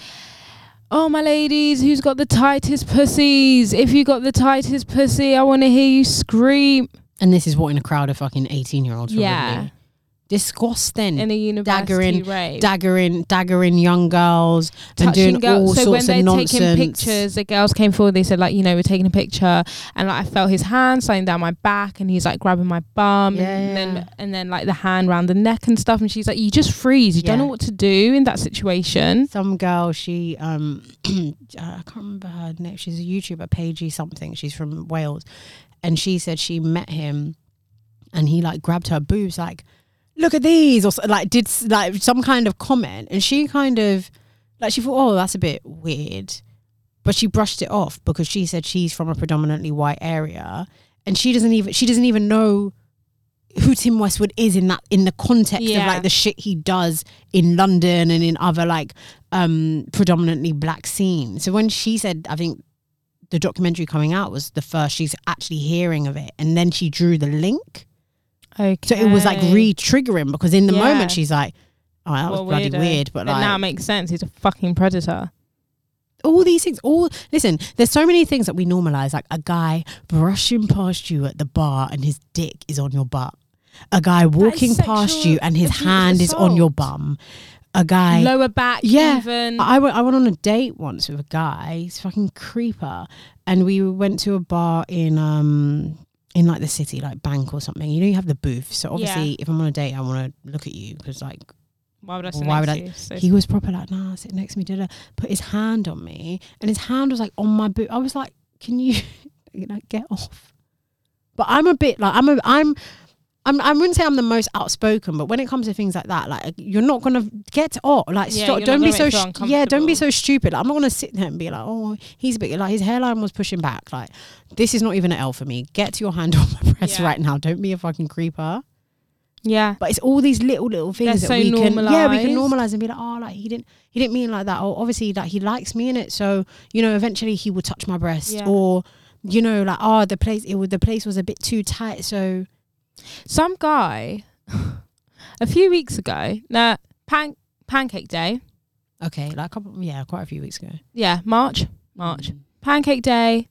Oh my ladies, who's got the tightest pussies? If you got the tightest pussy, I want to hear you scream And this is what in a crowd of fucking eighteen-year-olds. Yeah. probably. Disgusting. in a university daggering, rape. daggering, daggering young girls and touching doing girls. all so when sorts they're of nonsense. taking pictures, the girls came forward. They said like, you know, we're taking a picture, and like I felt his hand sliding down my back, and he's like grabbing my bum, Yeah, and yeah. then and then like the hand around the neck and stuff. And she's like, you just freeze. You don't know what to do in that situation. Some girl, she um, *clears throat* I can't remember her name. She's a YouTuber, Paigey something. She's from Wales, and she said she met him, and he like grabbed her boobs, like, look at these, or like did like some kind of comment, and she kind of like she thought, oh, that's a bit weird, but she brushed it off because she said she's from a predominantly white area, and she doesn't even she doesn't even know who Tim Westwood is in that in the context of like the shit he does in London and in other like um predominantly black scenes. So when she said I think the documentary coming out was the first she's actually hearing of it and then she drew the link. Okay. So it was like re-triggering because in the Yeah. moment she's like Oh, that was Well, bloody weirdo. weird, but It like now makes sense. He's a fucking predator. all these things all listen there's so many things that we normalize like a guy brushing past you at the bar and his dick is on your butt a guy walking past sexual you and his abuse hand is on your assault. bum a guy Lower back, Yeah. even. I went, I went on a date once with a guy he's a fucking creeper and we went to a bar in um in like the city like bank or something you know you have the booth so obviously Yeah. if i'm on a date i want to look at you because like why would I? Sit why next would I- you? So he was proper like, nah, sit next to me, did put his hand on me, and his hand was like on my boot. I was like, can you, *laughs* you know, get off? But I'm a bit like I'm a I'm. I'm, I wouldn't say I'm the most outspoken, but when it comes to things like that, like you're not gonna get off. Like, Yeah, stop, don't be so yeah, don't be so stupid. Like, I'm not gonna sit there and be like, oh, he's a bit like his hairline was pushing back. Like, this is not even an L for me. Get your hand on my breast Yeah. right now. Don't be a fucking creeper. yeah. But it's all these little little things They're that so we can yeah we can normalize and be like oh like he didn't he didn't mean like that or obviously like he likes me in it so you know eventually he would touch my breast Yeah. or you know like oh the place it was the place was a bit too tight so Some guy *laughs* a few weeks ago, now pan- pancake day. okay like a couple yeah quite a few weeks ago Yeah, March. March. Mm. Pancake day.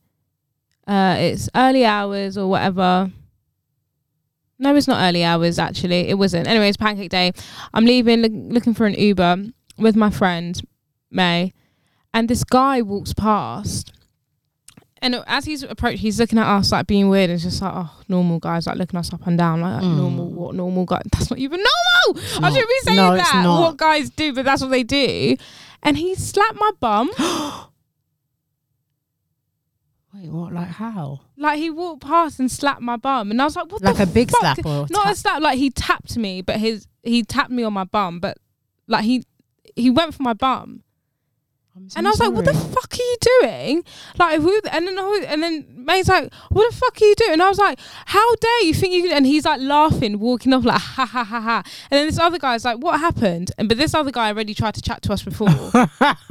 Uh it's early hours or whatever. No, it's not early hours actually. It wasn't. Anyway, it's pancake day. I'm leaving look, looking for an Uber with my friend May and this guy walks past and as he's approached he's looking at us like being weird it's just like oh normal guys like looking us up and down like Mm. normal what normal guy *laughs* that's not even normal I not. shouldn't be saying No, it's that not. what guys do but that's what they do and he slapped my bum *gasps* wait what like how like he walked past and slapped my bum and I was like what like a big fuck? slap or not tap? a slap like he tapped me but his he tapped me on my bum but like he he went for my bum so and I was like, "What the fuck are you doing?" Like, who? And then, who- and then May's like, "What the fuck are you doing?" And I was like, "How dare you think you?" Can? And he's like laughing, walking off like, "Ha ha ha ha!" And then this other guy's like, "What happened?" And but this other guy already tried to chat to us before, *laughs*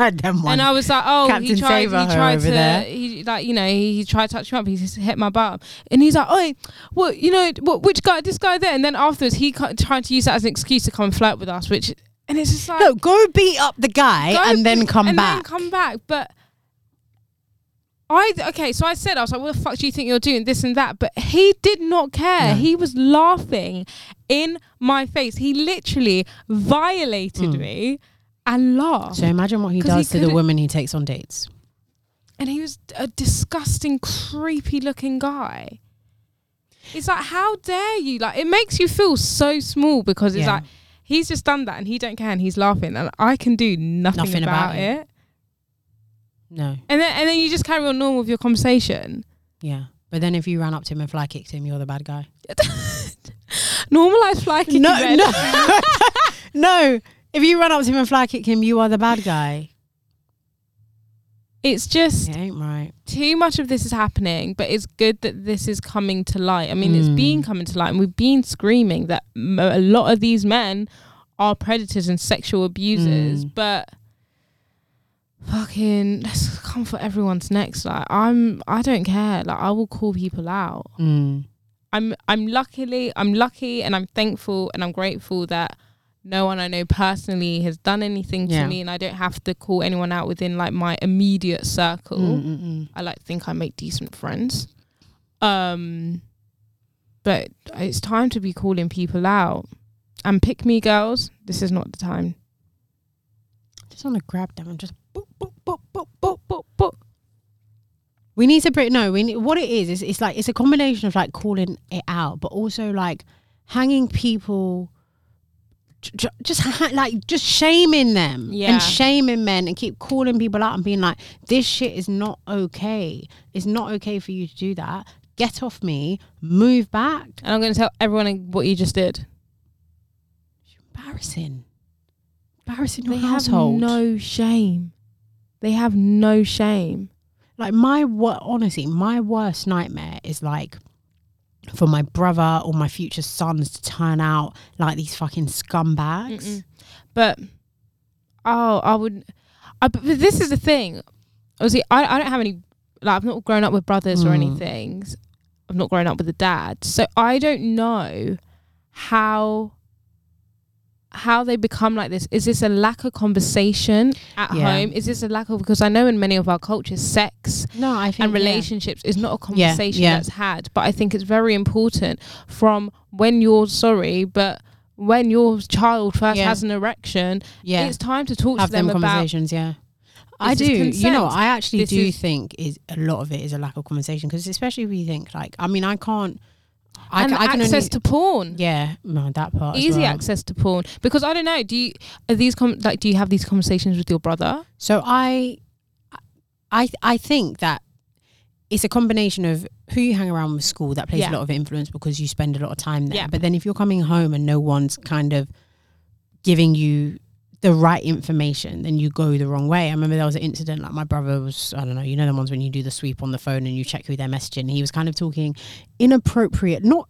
and I was like, "Oh, he tried. He tried to. there. He like, you know, he, he tried to touch me up. He just hit my bum, and he's like, "Oh, what? You know, what? Which guy? This guy there?" And then afterwards, he tried to use that as an excuse to come and flirt with us, which, and it's just like, no go beat up the guy and then come and back then come back. But I okay, so I said I was like, "What the fuck do you think you're doing?" This and that, but he did not care. No. He was laughing in my face. He literally violated Mm. me and laughed. so imagine what he does to the women he takes on dates and he was a disgusting, creepy looking guy. It's like, how dare you? Like, it makes you feel so small because it's Yeah. like he's just done that and he don't care and he's laughing and I can do nothing, Nothing about, about it. it. no And then and then you just carry on normal with your conversation. yeah but then if you ran up to him and fly kicked him you're the bad guy *laughs* Normalize fly kicking no, men. no, *laughs* no. If you run up to him and fly kick him, you are the bad guy. It's just It ain't right. too much of this is happening, but it's good that this is coming to light. I mean, it's been coming to light, and we've been screaming that a lot of these men are predators and sexual abusers, Mm. but fucking let's come for everyone's next. Like I'm, I don't care. Like I will call people out. Mm. I'm, I'm luckily, I'm lucky, and I'm thankful, and I'm grateful that no one I know personally has done anything Yeah. to me, and I don't have to call anyone out within like my immediate circle. Mm, mm, mm. I like think I make decent friends. Um, but it's time to be calling people out. And pick me, girls. This is not the time. Just want to grab them and just boop, boop, boop, boop, boop, boop, boop. We need to break. No, we need, what it is is it's like it's a combination of like calling it out, but also like hanging people, just like just shaming them Yeah. and shaming men and keep calling people out and being like, this shit is not okay. It's not okay for you to do that. Get off me. Move back. And I'm going to tell everyone what you just did. Embarrassing. Embarrassing your They household. have no shame. They have no shame. like my wor- honestly my worst nightmare is like for my brother or my future sons to turn out like these fucking scumbags Mm-mm. But oh, I would. I, but this is the thing. Obviously, I I don't have any. Like I've not grown up with brothers or Mm. anything. I've not grown up with a dad, so I don't know how how they become like this. Is this a lack of conversation at Yeah. home? Is this a lack of because I know in many of our cultures, sex no i think and yeah. relationships is not a conversation yeah. that's had. But I think it's very important from when you're sorry, but when your child first Yeah. has an erection, yeah it's time to talk have to them, them about. conversations yeah I do. You know. I actually This do think is a lot of it is a lack of conversation because especially if you think like, I mean, I can't. I, and ca- I can access only, to porn. yeah, no, that part. as Easy well. access to porn because I don't know. Do you are these com- like do you have these conversations with your brother? So I, I, I think that it's a combination of who you hang around with school that plays Yeah. a lot of influence because you spend a lot of time there. Yeah. But then if you're coming home and no one's kind of giving you the right information, then you go the wrong way. I remember there was an incident like my brother was, I don't know, you know the ones when you do the sweep on the phone and you check who they're messaging. He was kind of talking inappropriate, not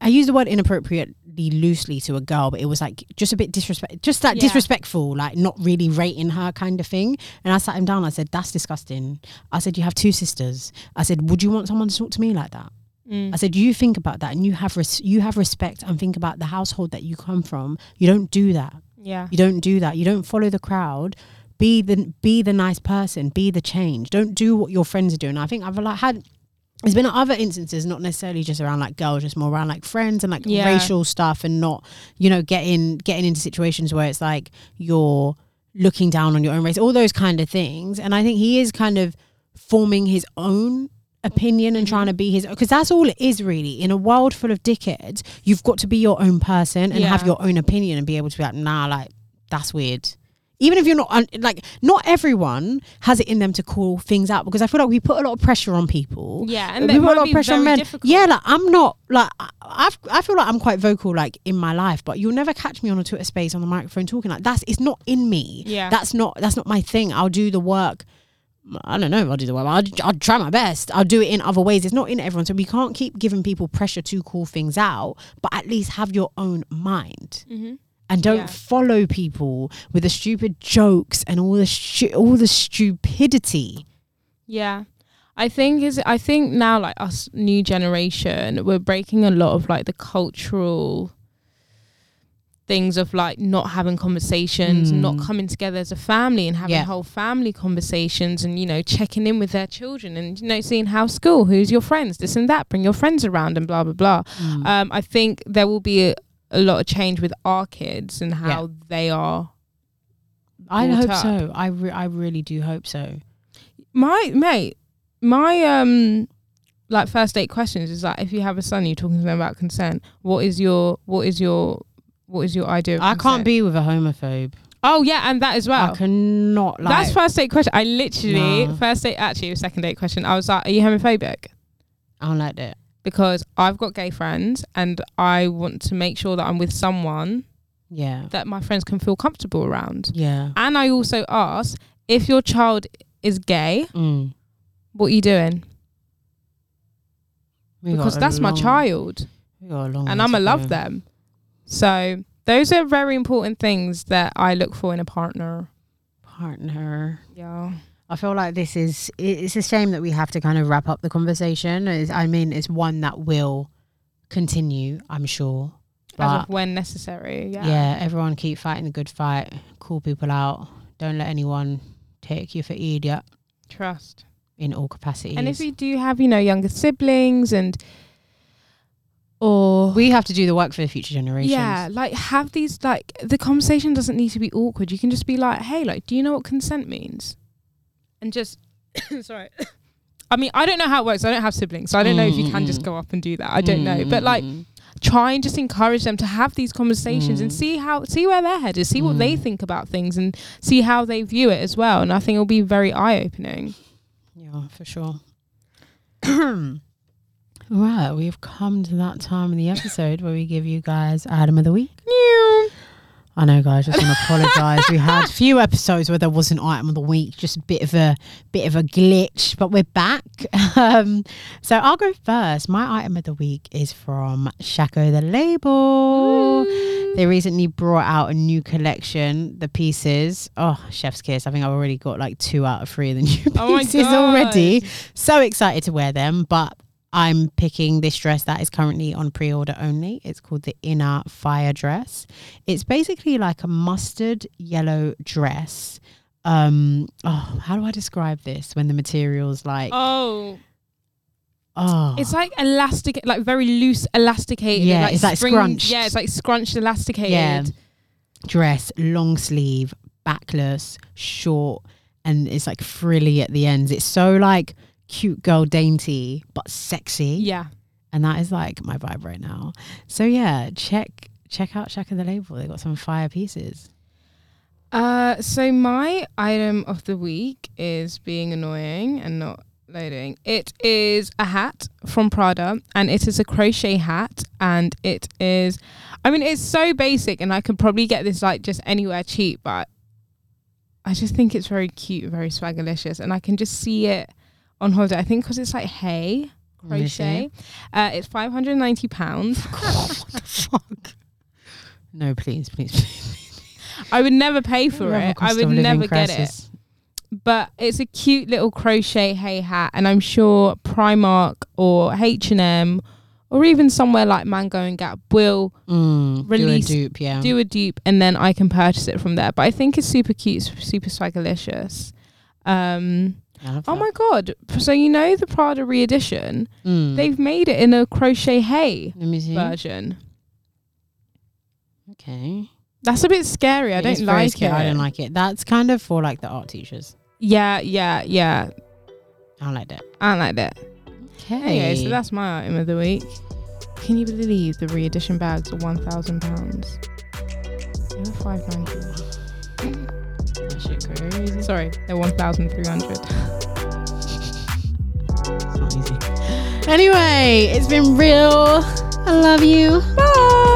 I use the word inappropriately loosely to a girl, but it was like just a bit disrespect, just like Yeah. disrespectful, like not really rating her kind of thing. And I sat him down. I said, "That's disgusting." I said, "You have two sisters." I said, "Would you want someone to talk to me like that?" Mm. I said, "You think about that, and you have res- you have respect, and think about the household that you come from. You don't do that. Yeah. You don't do that. You don't follow the crowd. Be the be the nice person. Be the change. Don't do what your friends are doing." I think I've like had. There's been other instances, not necessarily just around like girls, just more around like friends and like Yeah. racial stuff, and not you know getting getting into situations where it's like you're looking down on your own race, all those kind of things. And I think he is kind of forming his own opinion and trying to be his because that's all it is really. In a world full of dickheads you've got to be your own person and have your own opinion and be able to be like nah like that's weird. Even if you're not like not everyone has it in them to call things out because i feel like we put a lot of pressure on people. Yeah, and we put a lot of pressure on men. difficult. yeah like i'm not like I, I've, I feel like i'm quite vocal like in my life but you'll never catch me on a twitter space on the microphone talking like that's it's not in me. Yeah. that's not that's not my thing. I'll do the work I don't know if I'll do the work. I'll, try my best. I'll do it in other ways. It's not in everyone. So we can't keep giving people pressure to call things out, but at least have your own mind hmm and don't Yeah. follow people with the stupid jokes and all the stu- all the stupidity. Yeah. I think is I think now like us new generation, we're breaking a lot of like the cultural things of like not having conversations, Mm. not coming together as a family and having Yeah. whole family conversations and, you know, checking in with their children and, you know, seeing how school, who's your friends, this and that, bring your friends around and blah blah blah. Mm. Um, I think there will be a, a lot of change with our kids and how they are I hope up. so. I re- I really do hope so. my mate, my um like first date questions is like if you have a son, you're talking to them about consent. What is your what is your what is your idea? Of I can't be with a homophobe. Oh yeah, and that as well. I cannot like. That's first date question. I literally Nah. first date actually was second date question. I was like, are you homophobic? I don't like that. Because I've got gay friends and I want to make sure that I'm with someone Yeah. that my friends can feel comfortable around. Yeah. And I also ask if your child is gay, Mm. what are you doing? We Because that's my child. we got a long and I'ma love them. So those are very important things that I look for in a partner. Partner. Yeah. I feel like this is it's a shame that we have to kind of wrap up the conversation. It's, I mean, it's one that will continue, I'm sure. As But of when necessary. Yeah. yeah. everyone keep fighting the good fight. Call people out. Don't let anyone take you for idiot Trust. in all capacities. And if you do have, you know, younger siblings and or we have to do the work for the future generations. yeah, like have these like the conversation doesn't need to be awkward. You can just be like, "Hey, like, do you know what consent means?" And just *coughs* sorry. *coughs* I mean, I don't know how it works. I don't have siblings, so I don't know if you can just Mm. go up and do that. I don't know, but like, Mm. try and just encourage them to have these conversations and Mm. see how see where their head is, see what they Mm. think about things, and see how they view it as well. And I think it'll be very eye opening. Yeah, for sure. *coughs* right, we've come to that time in the episode where we give you guys item of the week. I know, guys. Just want to apologise. We had a few episodes where there was an item of the week, just a bit of a bit of a glitch, but we're back. Um, so I'll go first. My item of the week is from Shaco the Label. They recently brought out a new collection, the pieces. Oh, chef's kiss! I think I've already got like two out of three of the new Oh my *laughs* pieces God. already. So excited to wear them, but I'm picking this dress that is currently on pre-order only. It's called the Inner Fire dress. It's basically like a mustard yellow dress. Um, oh, how do I describe this when the material's like Oh, oh, it's like elastic, like very loose, elasticated. Yeah, like it's like spring- scrunched. Yeah, it's like scrunched, elasticated. yeah, dress, long sleeve, backless, short, and it's like frilly at the ends. It's so like cute girl dainty but sexy. Yeah. and that is like my vibe right now. So yeah, check check out Shaka the label. They got some fire pieces. Uh, so my item of the week is being annoying and not loading. It is a hat from Prada, and it is a crochet hat, and it is. I mean, it's so basic, and I could probably get this like just anywhere cheap, but I just think it's very cute, very swagalicious, and I can just see it on holiday. I think because it's like hay crochet. Uh, it's five hundred and ninety pounds. *laughs* what the fuck? No, please, please, please. I would never pay for Level it. I cost would of living never get it. crisis. but it's a cute little crochet hay hat and i'm sure primark or h&m or even somewhere like mango and gap will Mm, Release- do a dupe, yeah. do a dupe and then i can purchase it from there but i think it's super cute super swagalicious um oh my god so you know the prada re-edition Mm. they've made it in a crochet hay Let me see. version Okay, that's a bit scary i It don't like scary. it I don't like it. That's kind of for like the art teachers. yeah yeah yeah I don't like that. i don't like that Okay. Anyway, so that's my item of the week. Can you believe the re-edition bags are one thousand pounds? They were five ninety. That shit crazy. Sorry, they're one thousand three hundred. It's not easy. Anyway, it's been real. I love you. Bye.